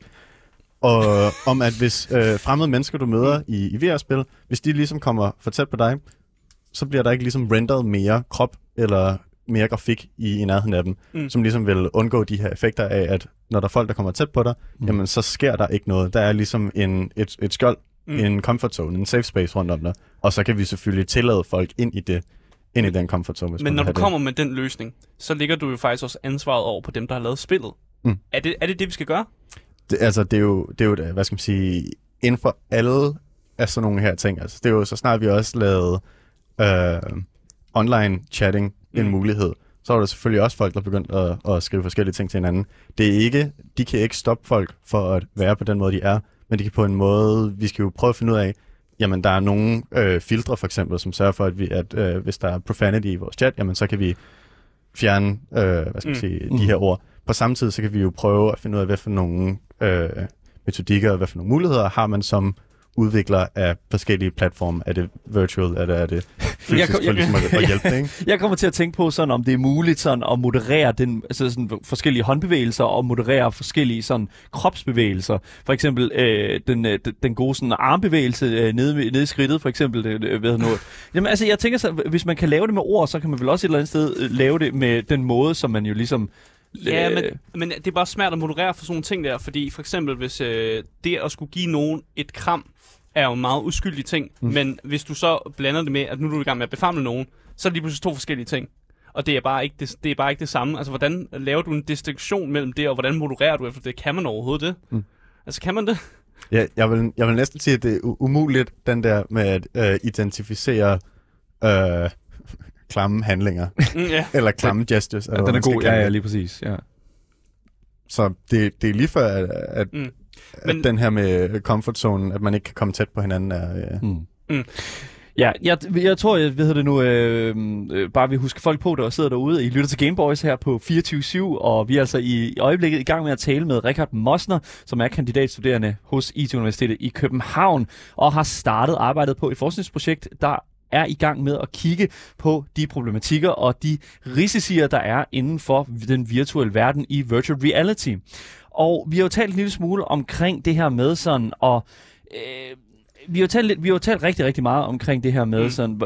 Og om at hvis øh, fremmede mennesker, du møder i, i VR-spil, hvis de ligesom kommer for tæt på dig, så bliver der ikke ligesom renderet mere krop eller mere grafik i, i nærheden af dem, Mm. som ligesom vil undgå de her effekter af, at når der er folk, der kommer tæt på dig, Mm. jamen så sker der ikke noget. Der er ligesom en, et, et skjold, mm. en comfort zone, en safe space rundt om dig, og så kan vi selvfølgelig tillade folk ind i det, ind i den comfort zone, hvis Men når du kommer med den løsning, så ligger du jo faktisk også ansvaret over på dem, der har lavet spillet. Mm. Er, det, er det det, vi skal gøre? det. det. Altså, det er jo, det er jo, et, hvad skal man sige, inden for alle af sådan nogle her ting. Altså, det er jo så snart vi også lavet øh, online chatting mm. en mulighed, så er der selvfølgelig også folk, der er begyndt at, at skrive forskellige ting til hinanden. Det er ikke, de kan ikke stoppe folk for at være på den måde, de er, men de kan på en måde, vi skal jo prøve at finde ud af, jamen der er nogle øh, filtre for eksempel, som sørger for, at, vi, at øh, hvis der er profanity i vores chat, jamen så kan vi fjerne, øh, hvad skal man Mm. sige, Mm. de her ord. På samme tid, så kan vi jo prøve at finde ud af, hvad for nogle øh, metodikker og hvad for nogle muligheder har man som udvikler af forskellige platforme. Er det virtual? Er det, er det fysisk? Jeg kan- for ligesom at, at hjælpe det, ikke? Jeg kommer til at tænke på sådan, om det er muligt sådan at moderere den, altså sådan forskellige håndbevægelser og moderere forskellige sådan kropsbevægelser. For eksempel øh, den, øh, den- gode sådan armbevægelse øh, nede, nede i skridtet, for eksempel. Det, det, ved jeg nu. Jamen altså, jeg tænker så, hvis man kan lave det med ord, så kan man vel også et eller andet sted øh, lave det med den måde, som man jo ligesom... Ja, øh, men, men det er bare svært at moderere for sådan nogle ting der, fordi for eksempel hvis øh, det at skulle give nogen et kram, er jo en meget uskyldig ting, mm. men hvis du så blander det med, at nu er du i gang med at befamle nogen, så er det lige pludselig to forskellige ting. Og det er, bare ikke det, det er bare ikke det samme. Altså, hvordan laver du en distinktion mellem det, og hvordan modererer du efter det? Kan man overhovedet det? Mm. Altså, kan man det? Ja, jeg, vil, jeg vil næsten sige, at det er umuligt, den der med at øh, identificere øh, klamme handlinger, Mm, ja. eller klamme gestures. eller ja, den er god, ja, ja, lige præcis. Ja. Så det, det er lige før, at, at, Mm. Men... At den her med comfort zone, at man ikke kan komme tæt på hinanden, er... Øh, Mm. Mm. Ja, jeg, jeg tror, jeg ved det nu, øh, øh, bare vi husker folk på, der sidder derude. I lytter til Gameboys her på 24-7, og vi er altså i, i øjeblikket i gang med at tale med Richard Mosner, som er kandidatstuderende hos IT-universitetet i København, og har startet arbejdet på et forskningsprojekt, der er i gang med at kigge på de problematikker og de risicier, der er inden for den virtuelle verden i virtual reality. Og vi har jo talt en lille smule omkring det her med sådan at... Øh, vi har talt, vi har talt rigtig, rigtig meget omkring det her med Mm. sådan,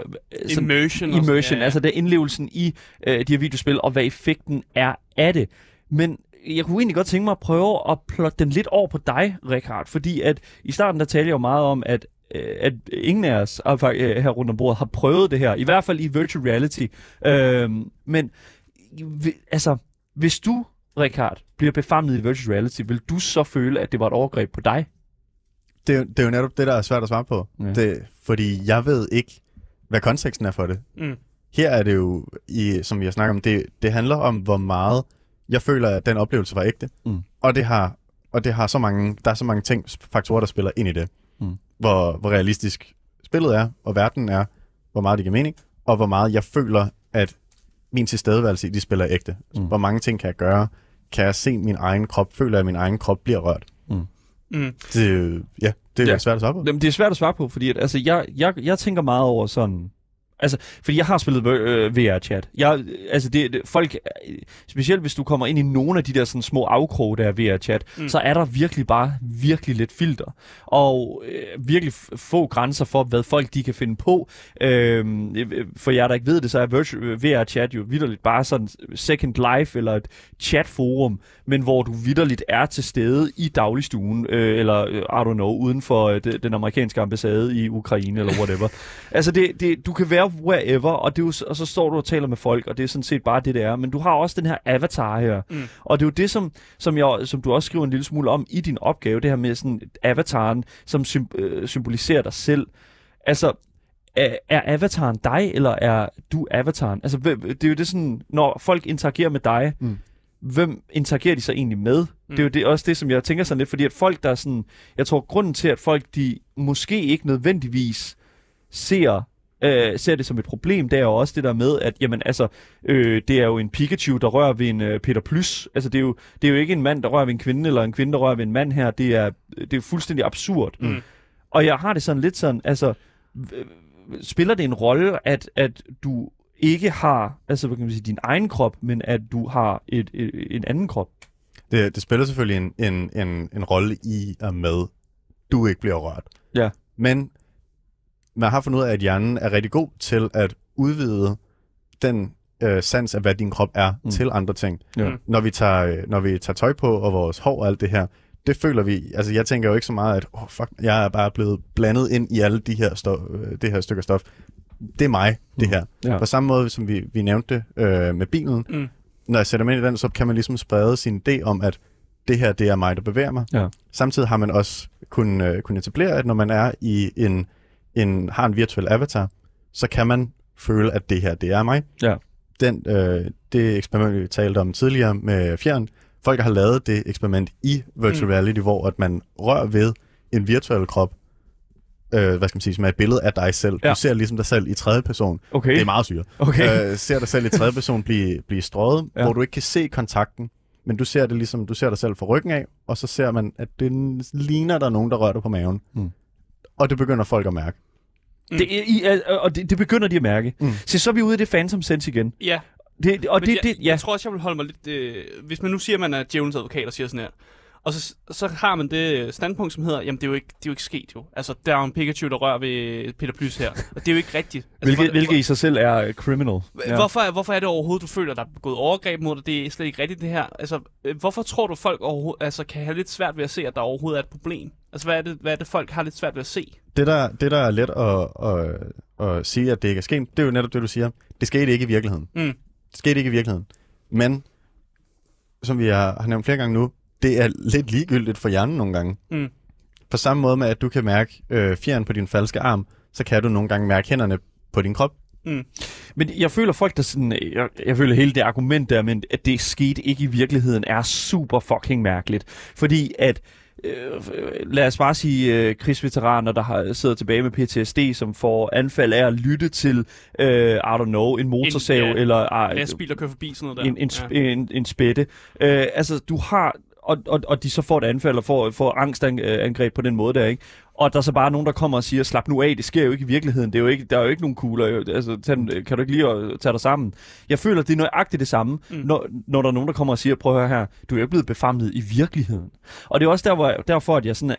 sådan Immersion. og sådan- immersion, ja, ja. altså det indlevelsen i øh, de her videospil, og hvad effekten er af det. Men jeg kunne egentlig godt tænke mig at prøve at plotte den lidt over på dig, Richard, fordi at i starten der talte jeg jo meget om, at øh, at ingen af os øh, øh, her rundt om bordet har prøvet det her, i hvert fald i virtual reality. Øh, men altså, hvis du, Richard, bliver befamlet i virtual reality, vil du så føle, at det var et overgreb på dig? det, er jo- det er jo netop det, der er svært at svare på. Ja. Det, fordi jeg ved ikke, hvad konteksten er for det. Mm. Her er det jo, i, som jeg snakker om, det, det handler om, hvor meget jeg føler, at den oplevelse var ægte. Mm. Og det har, og det har så mange, der er så mange ting, faktorer, der spiller ind i det. Mm. Hvor, hvor realistisk spillet er, og verden er, hvor meget det giver mening, og hvor meget jeg føler, at min tilstedeværelse i de spiller er ægte. Mm. Hvor mange ting kan jeg gøre? Kan jeg se min egen krop? Føler jeg, at min egen krop bliver rørt? Mm. Det, ja, det er ja. svært at svare på. Jamen, det er svært at svare på, fordi at, altså, jeg, jeg, jeg tænker meget over sådan... Altså, fordi jeg har spillet øh, VR-chat. Jeg, altså, det, det, folk, specielt hvis du kommer ind i nogle af de der sådan små afkroge der af VR-chat, mm. Så er der virkelig bare virkelig lidt filter. Og øh, virkelig få grænser for, hvad folk de kan finde på. Øhm, øh, for jer, der ikke ved det, så er virtual, øh, VR-chat jo vidderligt bare sådan Second Life eller et chatforum, men hvor du vidderligt er til stede i dagligstuen, øh, eller øh, I don't know, uden for øh, de- den amerikanske ambassade i Ukraine eller whatever. altså, det, det, du kan være wherever, og, det er jo, og så står du og taler med folk, og det er sådan set bare det, det er. Men du har også den her avatar her, Mm. og det er jo det, som, som, jeg, som du også skriver en lille smule om i din opgave, det her med sådan avataren, som sym, øh, symboliserer dig selv. Altså, er, er avataren dig, eller er du avataren? Altså, det er jo det sådan, når folk interagerer med dig, Mm. hvem interagerer de så egentlig med? Mm. Det er jo det, også det, som jeg tænker sådan lidt, fordi at folk, der er sådan, jeg tror, grunden til, at folk, de måske ikke nødvendigvis ser øh, ser det som et problem, det er jo også det der med, at jamen, altså, øh, det er jo en Pikachu, der rører ved en øh, Peter Plys. Altså, det er, jo, det er jo ikke en mand, der rører ved en kvinde, eller en kvinde, der rører ved en mand her. Det er, det er fuldstændig absurd. Mm. Og jeg har det sådan lidt sådan, altså, spiller det en rolle, at, at du ikke har, altså, hvad kan man sige, din egen krop, men at du har et, et, en anden krop? Det, det spiller selvfølgelig en, en, en, en rolle i og med, du ikke bliver rørt. Ja. Men man har fundet ud af, at hjernen er rigtig god til at udvide den øh, sans af, hvad din krop er, Mm. til andre ting. Ja. Mm. Når vi, tager, øh, når vi tager tøj på, og vores hår og alt det her, det føler vi, altså jeg tænker jo ikke så meget, at oh, fuck, jeg er bare blevet blandet ind i alle de her, stof, øh, det her stykker stof. Det er mig, det Mm. her. Ja. På samme måde, som vi, vi nævnte øh, med bilen, Mm. når jeg sætter mig ind i den, så kan man ligesom sprede sin idé om, at det her, det er mig, der bevæger mig. Ja. Samtidig har man også kunnet, øh, kunnet etablere, at når man er i en, en, har en virtuel avatar, så kan man føle, at det her, det er mig. Ja. Den, øh, det eksperiment, vi talte om tidligere med Fjern, folk har lavet det eksperiment i virtual Mm. reality, hvor at man rører ved en virtuel krop, øh, hvad skal man sige, som er et billede af dig selv. Ja. Du ser ligesom dig selv i tredje person. Okay. Det er meget syret Okay. øh, ser dig selv i tredje person blive, blive strøget, ja. hvor du ikke kan se kontakten, men du ser det ligesom, du ser dig selv fra ryggen af, og så ser man, at det ligner, der er nogen, der rører dig på maven. Mm. Og det begynder folk at mærke. Det, er- I, er- og det, det begynder de at mærke. Mm. Mm. Så så er vi ude i det Phantom Sense igen. Ja, Det, det- og Men det, jeg, det, ja. jeg tror også, jeg vil holde mig lidt... Øh, hvis man nu siger, at man er djævelens advokat og siger sådan her, og så, så har man det standpunkt, som hedder, jamen det er jo ikke, det er jo ikke sket jo. Altså, der er jo en Pikachu, der rører ved Peter Plys her. Og det er jo ikke rigtigt. Altså, hvilket, hvor- hvilket i sig selv er øh, criminal. hvor, hvorfor, hvorfor er det overhovedet, du føler, der er begået overgreb mod dig? Det er slet ikke rigtigt det her. Altså, øh, hvorfor tror du, folk overhovedet, altså, kan have lidt svært ved at se, at der overhovedet er et problem? Altså, hvad er det, hvad er det folk har lidt svært ved at se? Det der, det, der er let at, at, at sige, at det ikke er sket, det er jo netop det, du siger. Det skete ikke i virkeligheden. Mm. Det skete ikke i virkeligheden. Men, som vi har, har nævnt flere gange nu, det er lidt ligegyldigt for hjernen nogle gange. Mm. På samme måde med, at du kan mærke øh, fjeren på din falske arm, så kan du nogle gange mærke hænderne på din krop. Men jeg føler folk, der sådan... Jeg, jeg føler hele det argument der, men at det skete ikke i virkeligheden, er super fucking mærkeligt. Fordi at... Øh, lad os bare sige øh, krigsveteraner, der har sidder tilbage med PTSD, som får anfald af at lytte til, øh, I don't know, en motorsav En- ja, eller... Øh, Lastbil, der kører forbi sådan noget der. en, en, sp- en, en spætte. Øh, altså, du har... Og, og, og de så får et anfald og får, får angstangreb på den måde der, ikke? Og der er så bare nogen, der kommer og siger, slap nu af, det sker jo ikke i virkeligheden. Det er jo ikke, der er jo ikke nogen kugler. Altså, tag, den- kan du ikke lige at tage dig sammen? Jeg føler, det er nøjagtigt det samme, Mm. mm. når, når der er nogen, der kommer og siger, prøv at høre her, du er jo ikke blevet befamlet i virkeligheden. Og det er også der, hvor, derfor, at jeg sådan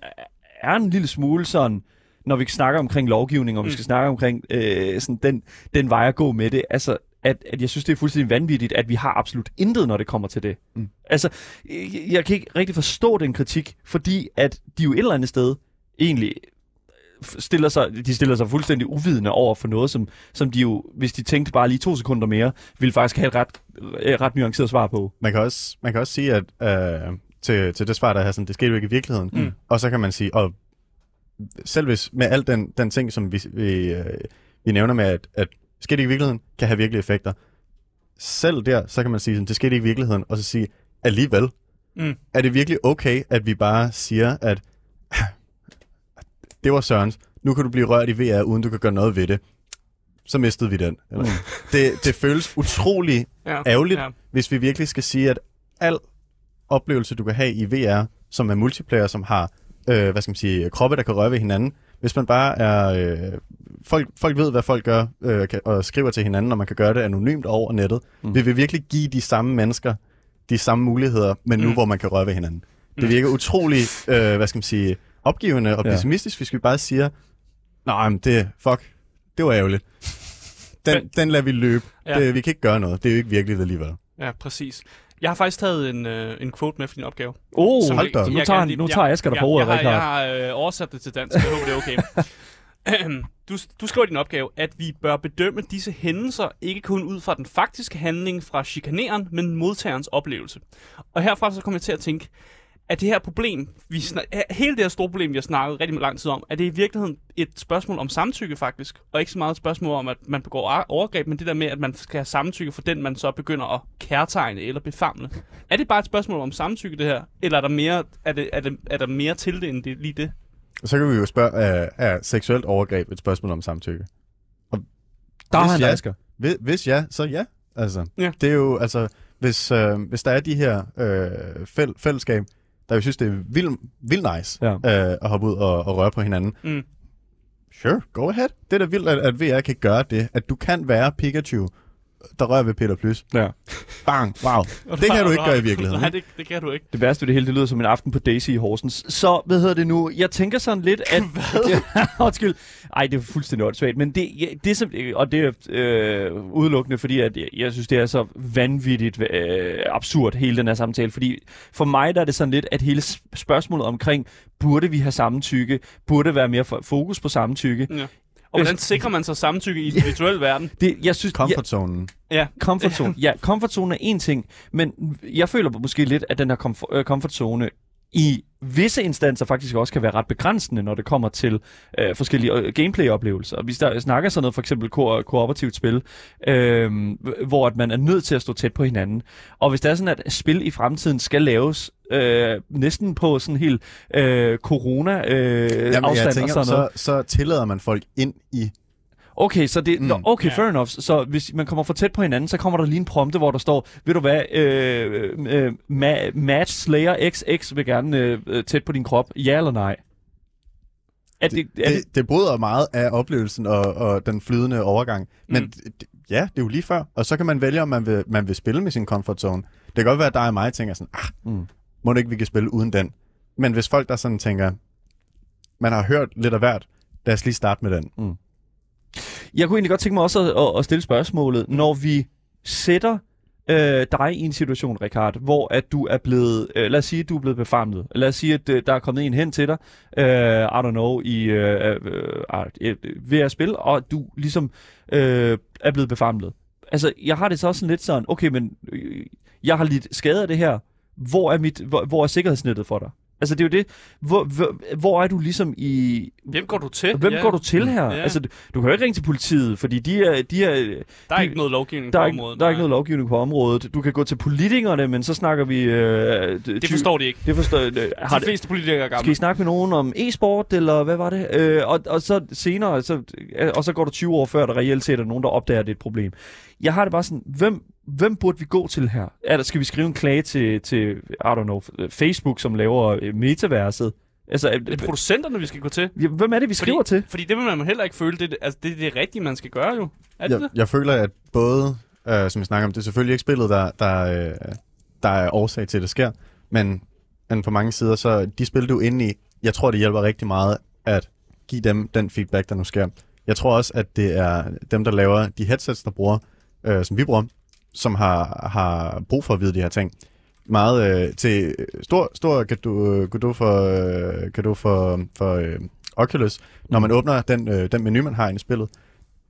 er en lille smule sådan, når vi snakker omkring lovgivning, og vi Mm. skal snakke omkring øh, sådan den, den vej at gå med det, altså, at, at jeg synes, det er fuldstændig vanvittigt, at vi har absolut intet, når det kommer til det. Mm. Altså, jeg, jeg kan ikke rigtig forstå den kritik, fordi at de jo et eller andet sted egentlig øh, stiller sig, de stiller sig fuldstændig uvidende over for noget, som, som de jo, hvis de tænkte bare lige to sekunder mere, ville faktisk have et ret, øh, ret nuanceret svar på. Man kan også, man kan også sige, at øh, til, til det svar, der er sådan, det skete jo ikke i virkeligheden. Mm. Og så kan man sige, og selv hvis med al den, den ting, som vi, vi, øh, vi nævner med, at, at skete ikke i virkeligheden, kan have virkelige effekter. Selv der, så kan man sige, sådan, det skete ikke i virkeligheden, og så sige, alligevel, Mm. er det virkelig okay, at vi bare siger, at det var Sørens, nu kan du blive rørt i VR, uden du kan gøre noget ved det. Så mistede vi den. Eller, Mm. det, det føles utrolig Ja. ærgerligt, Ja. hvis vi virkelig skal sige, at al oplevelse, du kan have i VR, som er multiplayer, som har øh, hvad skal man sige, kroppe, der kan røre ved hinanden, hvis man bare er... Øh, folk, folk ved, hvad folk gør, øh, kan, og skriver til hinanden, og man kan gøre det anonymt over nettet. Mm. Vi vil virkelig give de samme mennesker de samme muligheder, men nu, Mm. hvor man kan røre ved hinanden. Det Mm. virker utrolig, øh, hvad skal man sige, opgivende og Ja. pessimistisk, hvis vi bare siger, nej, men det, fuck, det var ærgerligt. Den, Men- den lader vi løbe. Ja. Ja. Det, vi kan ikke gøre noget. Det er jo ikke virkeligt alligevel. Ja, præcis. Jeg har faktisk taget en, øh, en quote med for din opgave. Oh, Som hold jeg- da nu jeg tager, lige- nu jeg- tager Asger dig jeg, på ordet, jeg, har, jeg har øh, oversat det til dansk, jeg håber, det er okay. du, du skriver i din opgave, at vi bør bedømme disse hændelser ikke kun ud fra den faktiske handling fra chikaneren, men modtagerens oplevelse. Og herfra så kommer jeg til at tænke, at det her problem, vi snak, hele det her store problem, vi har snakket rigtig lang tid om, er det i virkeligheden et spørgsmål om samtykke faktisk, og ikke så meget et spørgsmål om, at man begår overgreb, men det der med, at man skal have samtykke for den, man så begynder at kærtegne eller befamle. Er det bare et spørgsmål om samtykke, det her? Eller er der mere, er det, er det, er der mere til det, end det, lige det? Så kan vi jo spørge, er, er seksuelt overgreb et spørgsmål om samtykke? Der er han ja. Asger. Hvis, hvis ja, så ja. Altså, Ja. Det er jo, altså, hvis, øh, hvis der er de her øh, fæl- fællesskab, der jo synes, det er vildt vild nice Ja. øh, at hoppe ud og, og røre på hinanden. Mm. Sure, go ahead. Det er da vildt, at, at VR kan gøre det. At du kan være Pikachu der rører ved Peter Plys. Ja. Bang, wow. Det kan du ikke gøre i virkeligheden. Nej, det, det kan du ikke. Det værste ved det hele, det lyder som en aften på Daisy i Horsens. Så, hvad hedder det nu? Jeg tænker sådan lidt, at... Hvad? Undskyld. Ej, det er fuldstændig åndssvagt. Men det, ja, det er som, og det er øh, udelukkende, fordi at jeg, jeg synes, det er så vanvittigt øh, absurd, hele den her samtale. Fordi for mig der er det sådan lidt, at hele spørgsmålet omkring, burde vi have samtykke? Burde være mere fo- fokus på samtykke? Ja. Og hvordan sikrer man sig samtykke i den virtuelle verden? Det, jeg synes, Comfort-zonen. Ja. comfort zone. Ja, comfort zone er en ting, men jeg føler måske lidt, at den her øh, comfort zone i visse instanser faktisk også kan være ret begrænsende, når det kommer til øh, forskellige øh, gameplay-oplevelser. Hvis der snakker sådan noget, for eksempel ko- kooperativt spil, øh, hvor at man er nødt til at stå tæt på hinanden. Og hvis det er sådan, at spil i fremtiden skal laves øh, næsten på sådan helt øh, corona øh, Jamen, afstand tænker, og sådan noget. så, så tillader man folk ind i... Okay, så det, mm. Mm. okay, Ja. fair enough. Så hvis man kommer for tæt på hinanden, så kommer der lige en prompte, hvor der står, ved du hvad, øh, øh, Ma- Match Slayer XX vil gerne øh, øh, tæt på din krop. Ja eller nej? Er det, Det, er det, det, det bryder meget af oplevelsen og, og den flydende overgang. Men Mm. mm. ja, det er jo lige før. Og så kan man vælge, om man vil, man vil spille med sin comfort zone. Det kan godt være, at dig og mig tænker sådan, ah, Mm. mm. må det ikke, vi kan spille uden den. Men hvis folk der sådan tænker, man har hørt lidt af hvert, lad os lige starte med den jeg kunne egentlig godt tænke mig også at, at, at stille spørgsmålet, når vi sætter øh, dig i en situation, Rikard, hvor at du er blevet, øh, lad os sige, at du er blevet befamlet. Lad os sige, at øh, der er kommet en hen til dig, øh, I don't know, i, øh, øh, ah, øh, ved at spille, og du ligesom øh, er blevet befamlet. Altså, jeg har det så sådan lidt sådan, okay, men øh, jeg har lidt skade af det her. Hvor er, mit, hvor, hvor er sikkerhedsnettet for dig? Altså, det er jo det. Hvor, hvor, hvor er du ligesom i... Hvem går du til? Hvem ja. går du til her? Ja. Altså, du, du kan jo ikke ringe til politiet, fordi de er, de er, Der er de- ikke noget lovgivning der, på er ikke, området. der er ikke noget lovgivning på området. Du kan gå til politikerne, men så snakker vi... Øh, Det forstår de ikke. Det forstår øh, har De fleste politikere er Skal gamle. I snakke med nogen om e-sport, eller hvad var det? Øh, og, og så senere, så, og så går der 20 år før, der reelt set er nogen, der opdager, at det er et problem. Jeg har det bare sådan, hvem, hvem burde vi gå til her? Er der, skal vi skrive en klage til, til I don't know, Facebook, som laver øh, metaverset? Altså, Er det producenterne, vi skal gå til? øh, hvem er det, vi skriver Fordi- til? Fordi det vil man heller ikke føle. Det, altså, det er det rigtige, man skal gøre jo. Er det Jeg, det? jeg føler, at både, øh, som vi snakker om, det er selvfølgelig ikke spillet, der, der, øh, der er årsag til, at det sker, men, men på mange sider, så de spil, du er inde i, jeg tror, det hjælper rigtig meget at give dem den feedback, der nu sker. Jeg tror også, at det er dem, der laver de headsets, der bruger, øh, som vi bruger, som har, har brug for at vide de her ting. Meget øh, til stor, stor gave gave for, øh, gave for, for øh, Oculus. Når man åbner den, øh, den menu, man har inde i spillet,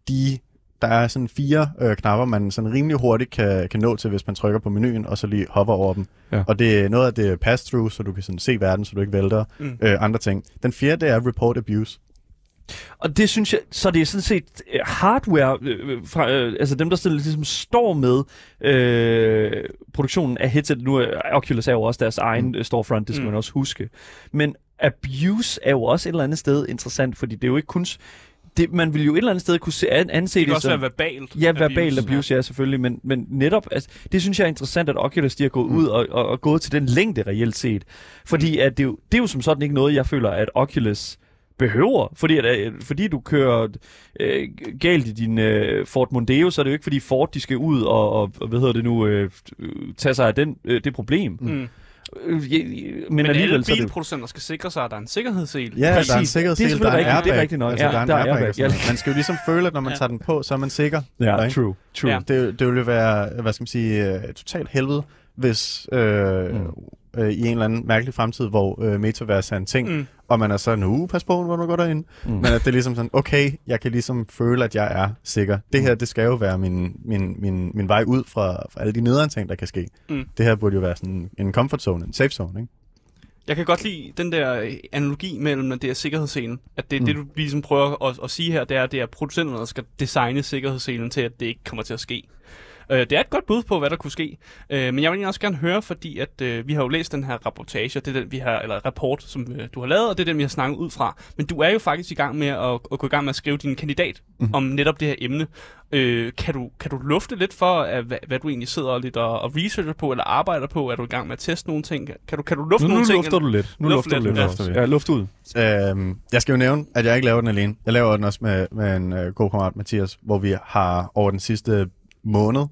de, der er sådan fire øh, knapper, man sådan rimelig hurtigt kan, kan nå til, hvis man trykker på menuen, og så lige hopper over dem. Ja. Og det er noget af det pass-through, så du kan sådan se verden, så du ikke vælter Mm. øh, andre ting. Den fjerde, det er report abuse. Og det synes jeg, så det er sådan set øh, hardware, øh, fra, øh, altså dem, der sådan, ligesom står med øh, produktionen af headset. Nu er Oculus er jo også deres egen mm. storefront, det skal Mm. mm. man også huske. Men abuse er jo også et eller andet sted interessant, fordi det er jo ikke kun... Det, man vil jo et eller andet sted kunne se, an, anse Det det også som... være verbalt. Ja, verbal abuse, abuse ja, selvfølgelig, men, men netop, altså, det synes jeg er interessant, at Oculus de har gået mm. ud og, og, og gået til den længde reelt set. Fordi at det, er jo, det er jo som sådan ikke noget, jeg føler, at Oculus behøver. Fordi, at, øh, fordi du kører øh, galt i din øh, Ford Mondeo, så er det jo ikke, fordi Ford de skal ud og, og hvad hedder det nu, øh, tage sig af den, øh, det problem. Mm. Mm. Øh, ja, men, Men alligevel alle så er det... bilproducenter skal sikre sig, at der er en sikkerhedssel. Ja, Præcis. der er en Det er sikkerhedssel, der er en rigtigt. Det er airbag. rigtigt nok. Altså, Ja, der er en der airbag. airbag. noget. Man skal jo ligesom føle, at når man Ja. tager den på, så er man sikker. Ja, ikke? true. True. Ja. Det, det ville jo være, hvad skal man sige, øh, totalt helvede, hvis øh, Mm. Øh, i en eller anden mærkelig fremtid, hvor øh, metaverse er en ting, Mm. og man er sådan, uh, pas på, hvor du går derind. Mm. Men at det er ligesom sådan, okay, jeg kan ligesom føle, at jeg er sikker. Det her, det skal jo være min, min, min, min vej ud fra, fra alle de nederen ting, der kan ske. Mm. Det her burde jo være sådan en comfort zone, en safe zone, ikke? Jeg kan godt lide den der øh, analogi mellem at det er sikkerhedsselen. At det, mm. det du ligesom prøver at, at sige her, det er, at det er producenterne, der skal designe sikkerhedsselen til, at det ikke kommer til at ske. Øh, det er et godt bud på, hvad der kunne ske. Øh, men jeg vil også gerne høre, fordi at øh, vi har jo læst den her rapportage, det er den, vi har, eller rapport, som øh, du har lavet, og det er den, vi har snakket ud fra. Men du er jo faktisk i gang med at, at gå i gang med at skrive din kandidat Mhm. mm. om netop det her emne. Øh, kan, du, kan du lufte lidt for, at, hvad, hvad du egentlig sidder lidt og, og researcher på, eller arbejder på? Er du i gang med at teste nogle ting? Kan du, kan du lufte Nu, nu nogle ting? lufter du lidt. Nu Luft lufter du lidt, lidt. Ja, luft ud. Øhm, jeg skal jo nævne, at jeg ikke laver den alene. Jeg laver den også med, med en øh, god kammerat, Mathias, hvor vi har over den sidste måned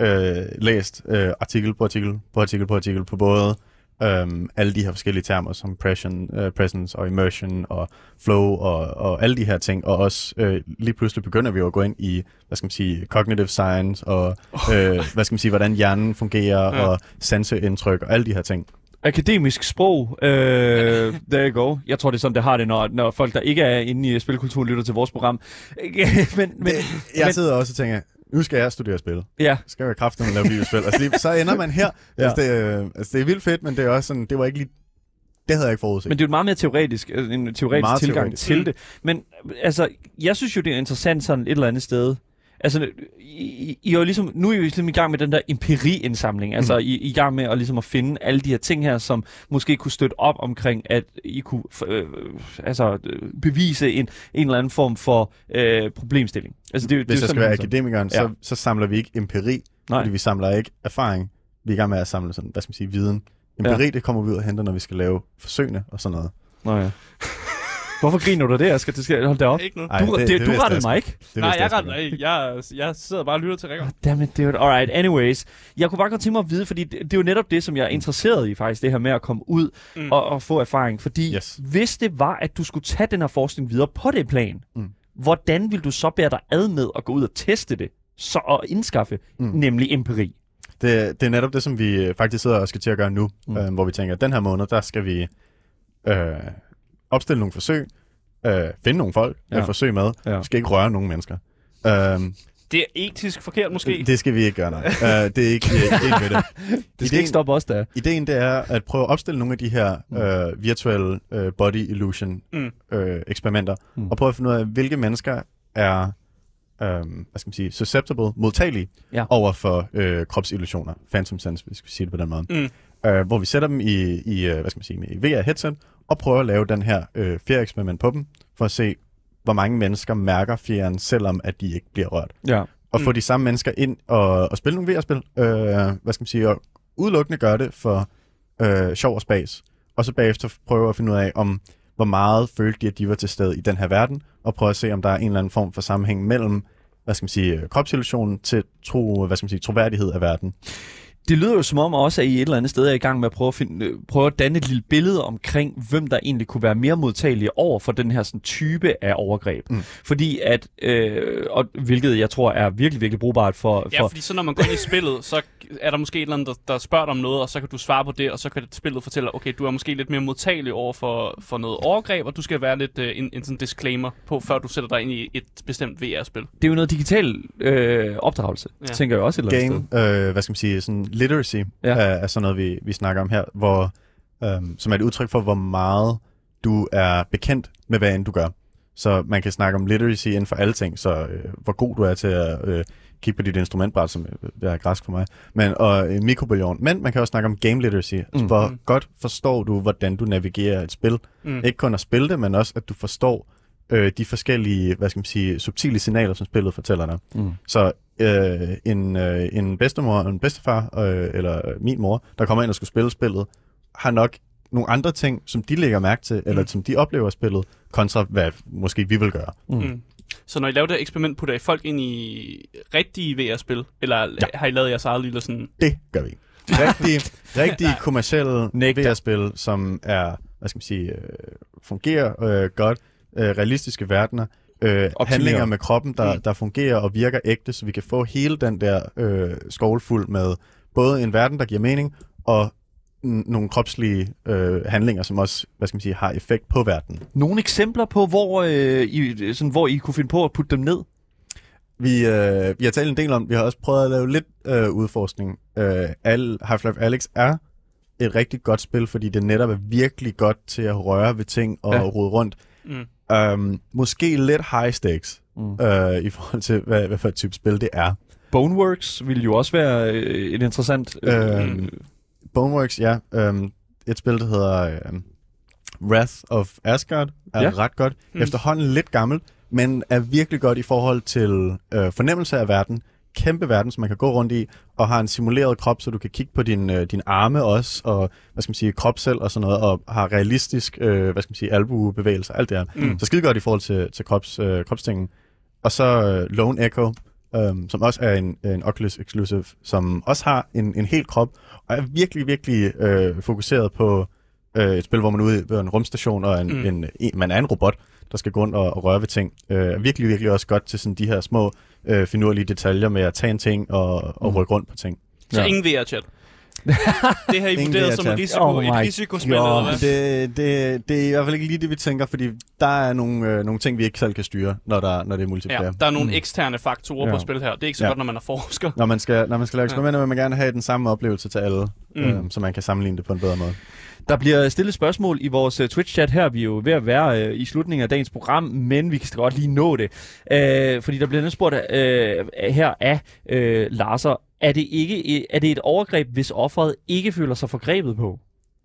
øh, læst øh, artikel på artikel på artikel på artikel på både øhm, alle de her forskellige termer som pression, øh, presence og immersion og flow og, og alle de her ting. Og også øh, lige pludselig begynder vi jo at gå ind i, hvad skal man sige, cognitive science og øh, hvad skal man sige, hvordan hjernen fungerer Ja. og sanseindtryk og alle de her ting. Akademisk sprog, øh, there you go. Jeg tror, det er sådan, det har det, når, når folk, der ikke er inde i spilkulturen, lytter til vores program. men, men, Jeg men, sidder også og tænker, nu skal jeg studere spil. ja, Skal jeg kraftigt lave videospil? altså, lige, så ender man her. Ja. altså, det, øh, altså, det er vildt fedt, men det er også sådan, det var ikke lige, det havde jeg ikke forudset. men det er jo meget mere teoretisk, øh, en teoretisk Meget tilgang teoretisk. til det. Men altså, jeg synes jo, det er interessant sådan et eller andet sted. Altså, I, I- er jo ligesom, nu er I jo ligesom i gang med den der empiriindsamling. Altså, Mm. I, I er i gang med at, ligesom at finde alle de her ting her, som måske kunne støtte op omkring, at I kunne øh, altså, øh, bevise en, en eller anden form for øh, problemstilling. Altså, det, det Hvis jo jeg skal være akademikeren, Ja. så, så samler vi ikke empiri, Nej. fordi vi samler ikke erfaring. Vi er i gang med at samle sådan, hvad skal man sige, viden. Empiri, ja. det kommer vi ud og henter, når vi skal lave forsøgene og sådan noget. Nå, ja. Hvorfor griner du det, Asger? Det skal hold da op. Ikke nu. Ej, Du, det, det, du vidste rettede jeg mig ikke. Det Nej, jeg, sgu ret, godt. nej, jeg, jeg sidder bare og lytter til Rikker. Dammit, dude. Alright, anyways. Jeg kunne bare godt tænke mig at vide, fordi det, det er jo netop det, som jeg er interesseret i faktisk, det her med at komme ud Mm. og, og få erfaring. Fordi Yes. hvis det var, at du skulle tage den her forskning videre på det plan, Mm. hvordan vil du så bære dig ad med at gå ud og teste det? Så og indskaffe, Mm. nemlig empiri. Det, det er netop det, som vi øh, faktisk sidder og skal til at gøre nu, mm. øh, hvor vi tænker, at den her måned, der skal vi øh, opstille nogle forsøg, øh, finde nogle folk, ja. Ja. at forsøge med. Ja. Vi skal ikke røre nogen mennesker. Øh, Det er etisk forkert måske. det skal vi ikke gøre, nej. øh, det er ikke, øh, ikke ved det. Det skal ikke stoppe os, der. Ideen det er at prøve at opstille nogle af de her øh, virtuelle øh, body illusion Mm. øh, eksperimenter, Mm. mm. og prøve at finde ud af, hvilke mennesker er øh, hvad skal man sige, susceptible, modtagelige Ja. over for øh, kropsillusioner, phantom sense, hvis vi skal sige det på den måde. Mm. Øh, hvor vi sætter dem i, i øh, hvad skal man sige, i VR-headset, og prøver at lave den her øh, fjer-eksperiment på dem, for at se, hvor mange mennesker mærker fjeren, selvom at de ikke bliver rørt Ja. og Mm. få de samme mennesker ind og, og spille nogle VR-spil. Øh, hvad skal man sige? Og udelukkende gøre det for øh, sjov og spas. Og så bagefter prøve at finde ud af, om hvor meget følte de, at de var til stede i den her verden, og prøve at se, om der er en eller anden form for sammenhæng mellem hvad skal man sige, øh, kropsillusionen til tro, hvad skal man sige, troværdighed af verden. Det lyder jo som om også, at I et eller andet sted er i gang med at prøve at, finde, øh, prøve at danne et lille billede omkring, hvem der egentlig kunne være mere modtagelige over for den her sådan, type af overgreb. Mm. Fordi at, øh, og, hvilket jeg tror er virkelig, virkelig brugbart for... Ja, for fordi så når man går ind i spillet, så er der måske et eller andet, der, der spørger dig om noget, og så kan du svare på det, og så kan spillet fortælle, okay, du er måske lidt mere modtagelig over for, for noget overgreb, og du skal være lidt uh, en, en sådan disclaimer på, før du sætter dig ind i et bestemt VR-spil. det er jo noget digital øh, opdragelse, Ja. ja. tænker jeg også et eller andet Game, sted. øh, hvad skal man sige, sådan literacy Ja. er, er sådan noget, vi, vi snakker om her, hvor, øhm, som er et udtryk for, hvor meget du er bekendt med, hvad end du gør. Så man kan snakke om literacy inden for alle ting, så øh, hvor god du er til at øh, kigge på dit instrumentbræt, som øh, er græsk for mig, men, og øh, mikrobølgeovn. Men man kan også snakke om game literacy, mm. altså, hvor Mm. godt forstår du, hvordan du navigerer et spil. Mm. Ikke kun at spille det, men også at du forstår øh, de forskellige, hvad skal man sige, subtile signaler, som spillet fortæller dig. Mm. Så øh, en, øh, en bedstemor og en bedstefar, øh, eller min mor, der kommer ind og skulle spille spillet, har nok nogle andre ting, som de lægger mærke til, eller Mm. som de oplever spillet, kontra hvad måske vi vil gøre. Mm. Mm. Så når I laver det eksperiment, putter I folk ind i rigtige VR-spil? Eller ja. har I lavet jeres eget lille sådan... Det gør vi. Rigtig, rigtig kommersielle. VR-spil, som er, hvad skal man sige, øh, fungerer øh, godt, øh, realistiske verdener, øh, handlinger med kroppen, der, Mm. der fungerer og virker ægte, så vi kan få hele den der øh, fuld med både en verden, der giver mening, og nogle kropslige øh, handlinger, som også, hvad skal man sige, har effekt på verden. Nogle eksempler på, hvor, øh, I, sådan, hvor I kunne finde på at putte dem ned? Vi, øh, vi har talt en del om, vi har også prøvet at lave lidt øh, udforskning. Øh, Al- Half-Life Alyx er et rigtig godt spil, fordi det netop er virkelig godt til at røre ved ting og ja. rode rundt. Mm. Um, måske lidt high stakes Mm. øh, i forhold til, hvad, hvad for et type spil det er. Boneworks ville jo også være øh, et interessant... Øh, Øhm, Boneworks, ja. Um, et spil, der hedder um, Wrath of Asgard, er Ja. ret godt. Mm. Efterhånden lidt gammel, men er virkelig godt i forhold til øh, fornemmelse af verden. Kæmpe verden, som man kan gå rundt i, og har en simuleret krop, så du kan kigge på din, øh, din arme også, og hvad skal man sige, krop selv og sådan noget, og har realistisk, øh, hvad skal man sige, albuebevægelser, alt det her. Mm. Så skide godt i forhold til, til krops, øh, kropstingen. Og så øh, Lone Echo, øhm, som også er en, en Oculus Exclusive, som også har en, en hel krop, og er virkelig, virkelig øh, fokuseret på øh, et spil, hvor man er ude ved en rumstation, og en, Mm. en, en, man er en robot, der skal gå rundt og, og røre ved ting. Øh, virkelig, virkelig også godt til sådan de her små øh, finurlige detaljer med at tage en ting og, og Mm. rykke rundt på ting. Så Ja. ingen VR-chat. det har I Ingen vurderet som en risiko, Oh et risikospil, eller hvad? det, det, det er i hvert fald ikke lige det, vi tænker, fordi der er nogle, øh, nogle ting, vi ikke selv kan styre, når, der, når det er multiplayer. Ja, der er nogle Mm. eksterne faktorer Ja. på spil her. Det er ikke så Ja. godt, når man er forsker. Når man skal, når man skal lave eksperimenter, vil man gerne have den samme oplevelse til alle, mm. øh, så man kan sammenligne det på en bedre måde. Der bliver stillet spørgsmål i vores uh, Twitch-chat her. Vi er jo ved at være uh, i slutningen af dagens program, men vi kan godt lige nå det. Uh, fordi der bliver nemlig spurgt uh, her af uh, Larser, er det, ikke, er det et overgreb, hvis offeret ikke føler sig forgrebet på?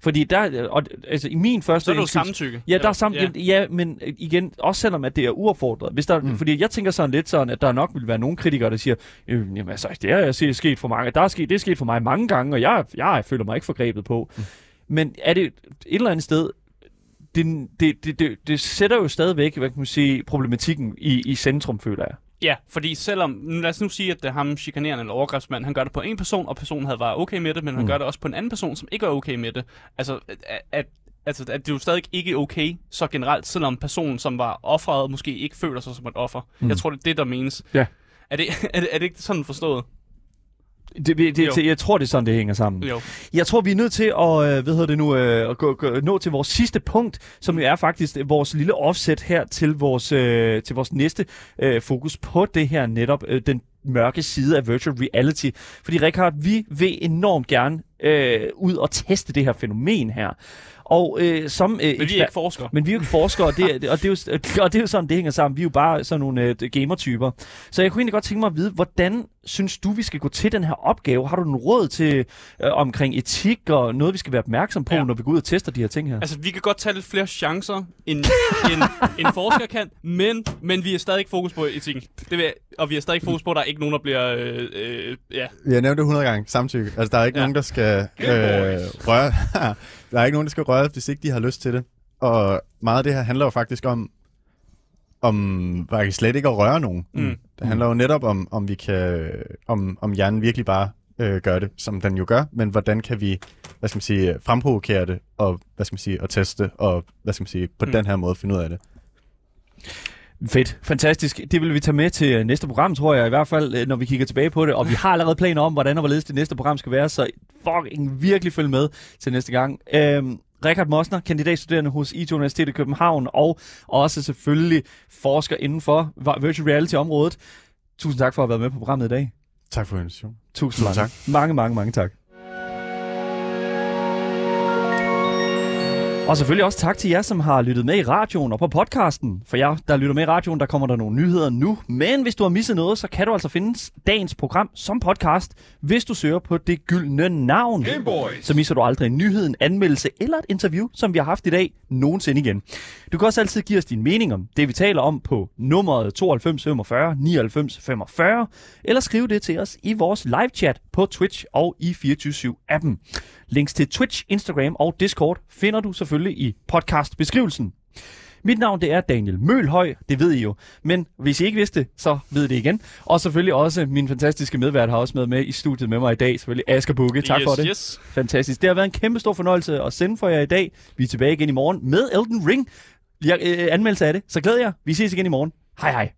Fordi der, og, altså i min første... Så er det jo samtykke. Ja, der er sam- ja. ja. men igen, også selvom at det er uaffordret. Hvis der, mm. Fordi jeg tænker sådan lidt sådan, at der nok vil være nogle kritikere, der siger, øh, jamen altså, det er sket for mange, der er sket, det er sket for mig mange gange, og jeg, jeg føler mig ikke forgrebet på. Mm. Men er det et eller andet sted, det, det, det, det, det sætter jo stadigvæk, hvad kan man sige, problematikken i, i centrum, føler jeg. Ja, fordi selvom, lad os nu sige, at det er ham chikanerende eller overgrebsmand, han gør det på en person, og personen havde været okay med det, men han Mm. gør det også på en anden person, som ikke er okay med det. Altså, at, at, altså, at det er jo stadig ikke okay, så generelt, selvom personen, som var offeret, måske ikke føler sig som et offer. Mm. Mm. Jeg tror, det er det, der menes. Ja. Er det, er det, er det ikke sådan forstået? Det, det, Jo. det, jeg tror, det er sådan, det hænger sammen. Jo. Jeg tror, vi er nødt til at, øh, hvad hedder det nu, øh, at gå, gå, nå til vores sidste punkt, som jo er faktisk vores lille offset her til vores, øh, til vores næste øh, fokus på det her netop, øh, den mørke side af virtual reality. Fordi Rikard, vi vil enormt gerne øh, ud og teste det her fænomen her. Og øh, som... Øh, Men vi er ikke forskere. men vi er jo ikke forskere, og det, er- og, det er jo, og det er jo sådan, det hænger sammen. Vi er jo bare sådan nogle øh, gamertyper. Så jeg kunne egentlig godt tænke mig at vide, hvordan synes du, vi skal gå til den her opgave? Har du en råd til øh, omkring etik og noget, vi skal være opmærksom på, ja. Når vi går ud og tester de her ting her? Altså, vi kan godt tage lidt flere chancer, end, end en forsker kan, men, men vi er stadig ikke fokus på etikken. Det vil, og vi er stadig ikke fokus på, at der er ikke nogen, der bliver... Øh, øh, ja. Jeg nævnte det 100 gange, samtykke. Altså, der er ikke ja. nogen, der skal øh, røre... der er ikke nogen, der skal røre, hvis ikke de har lyst til det. Og meget af det her handler jo faktisk om, om faktisk slet ikke at røre nogen. Mm. Det handler jo netop om, om vi kan, om, om hjernen virkelig bare øh, gør det, som den jo gør, men hvordan kan vi, hvad skal man sige, fremprovokere det, og hvad skal man sige, og teste, og hvad skal man sige, på Mm. mm. den her måde finde ud af det. Fedt. Fantastisk. Det vil vi tage med til øh, næste program, tror jeg, i hvert fald, øh, når vi kigger tilbage på det. Og vi har allerede planer om, hvordan og hvorledes det næste program skal være, så fucking virkelig følg med til næste gang. Øhm, Richard Mosner, kandidatstuderende hos IT Universitet i København, og også selvfølgelig forsker inden for virtual reality-området. Tusind tak for at have været med på programmet i dag. Tak for invitationen. Tusind Tusind mange. Mange, mange, mange tak. Og selvfølgelig også tak til jer, som har lyttet med i radioen og på podcasten. For jer, der lytter med i radioen, der kommer der nogle nyheder nu. Men hvis du har misset noget, så kan du altså finde dagens program som podcast, hvis du søger på det gyldne navn. Så misser du aldrig en nyhed, en anmeldelse eller et interview, som vi har haft i dag, nogensinde igen. Du kan også altid give os din mening om det, vi taler om på nummeret 92 45 99 45, eller skrive det til os i vores live chat på Twitch og i 24-7-appen. Links til Twitch, Instagram og Discord finder du selvfølgelig i podcastbeskrivelsen. Mit navn det er Daniel Mølhøj, det ved I jo. Men hvis I ikke vidste så ved I det igen. Og selvfølgelig også min fantastiske medvært har også med med i studiet med mig i dag. Selvfølgelig Asger Bukke. Tak yes, for det. Yes. Fantastisk. Det har været en kæmpe stor fornøjelse at sende for jer i dag. Vi er tilbage igen i morgen med Elden Ring. Jeg, øh, anmeldelse af det. Så glæder jeg. Vi ses igen i morgen. Hej hej.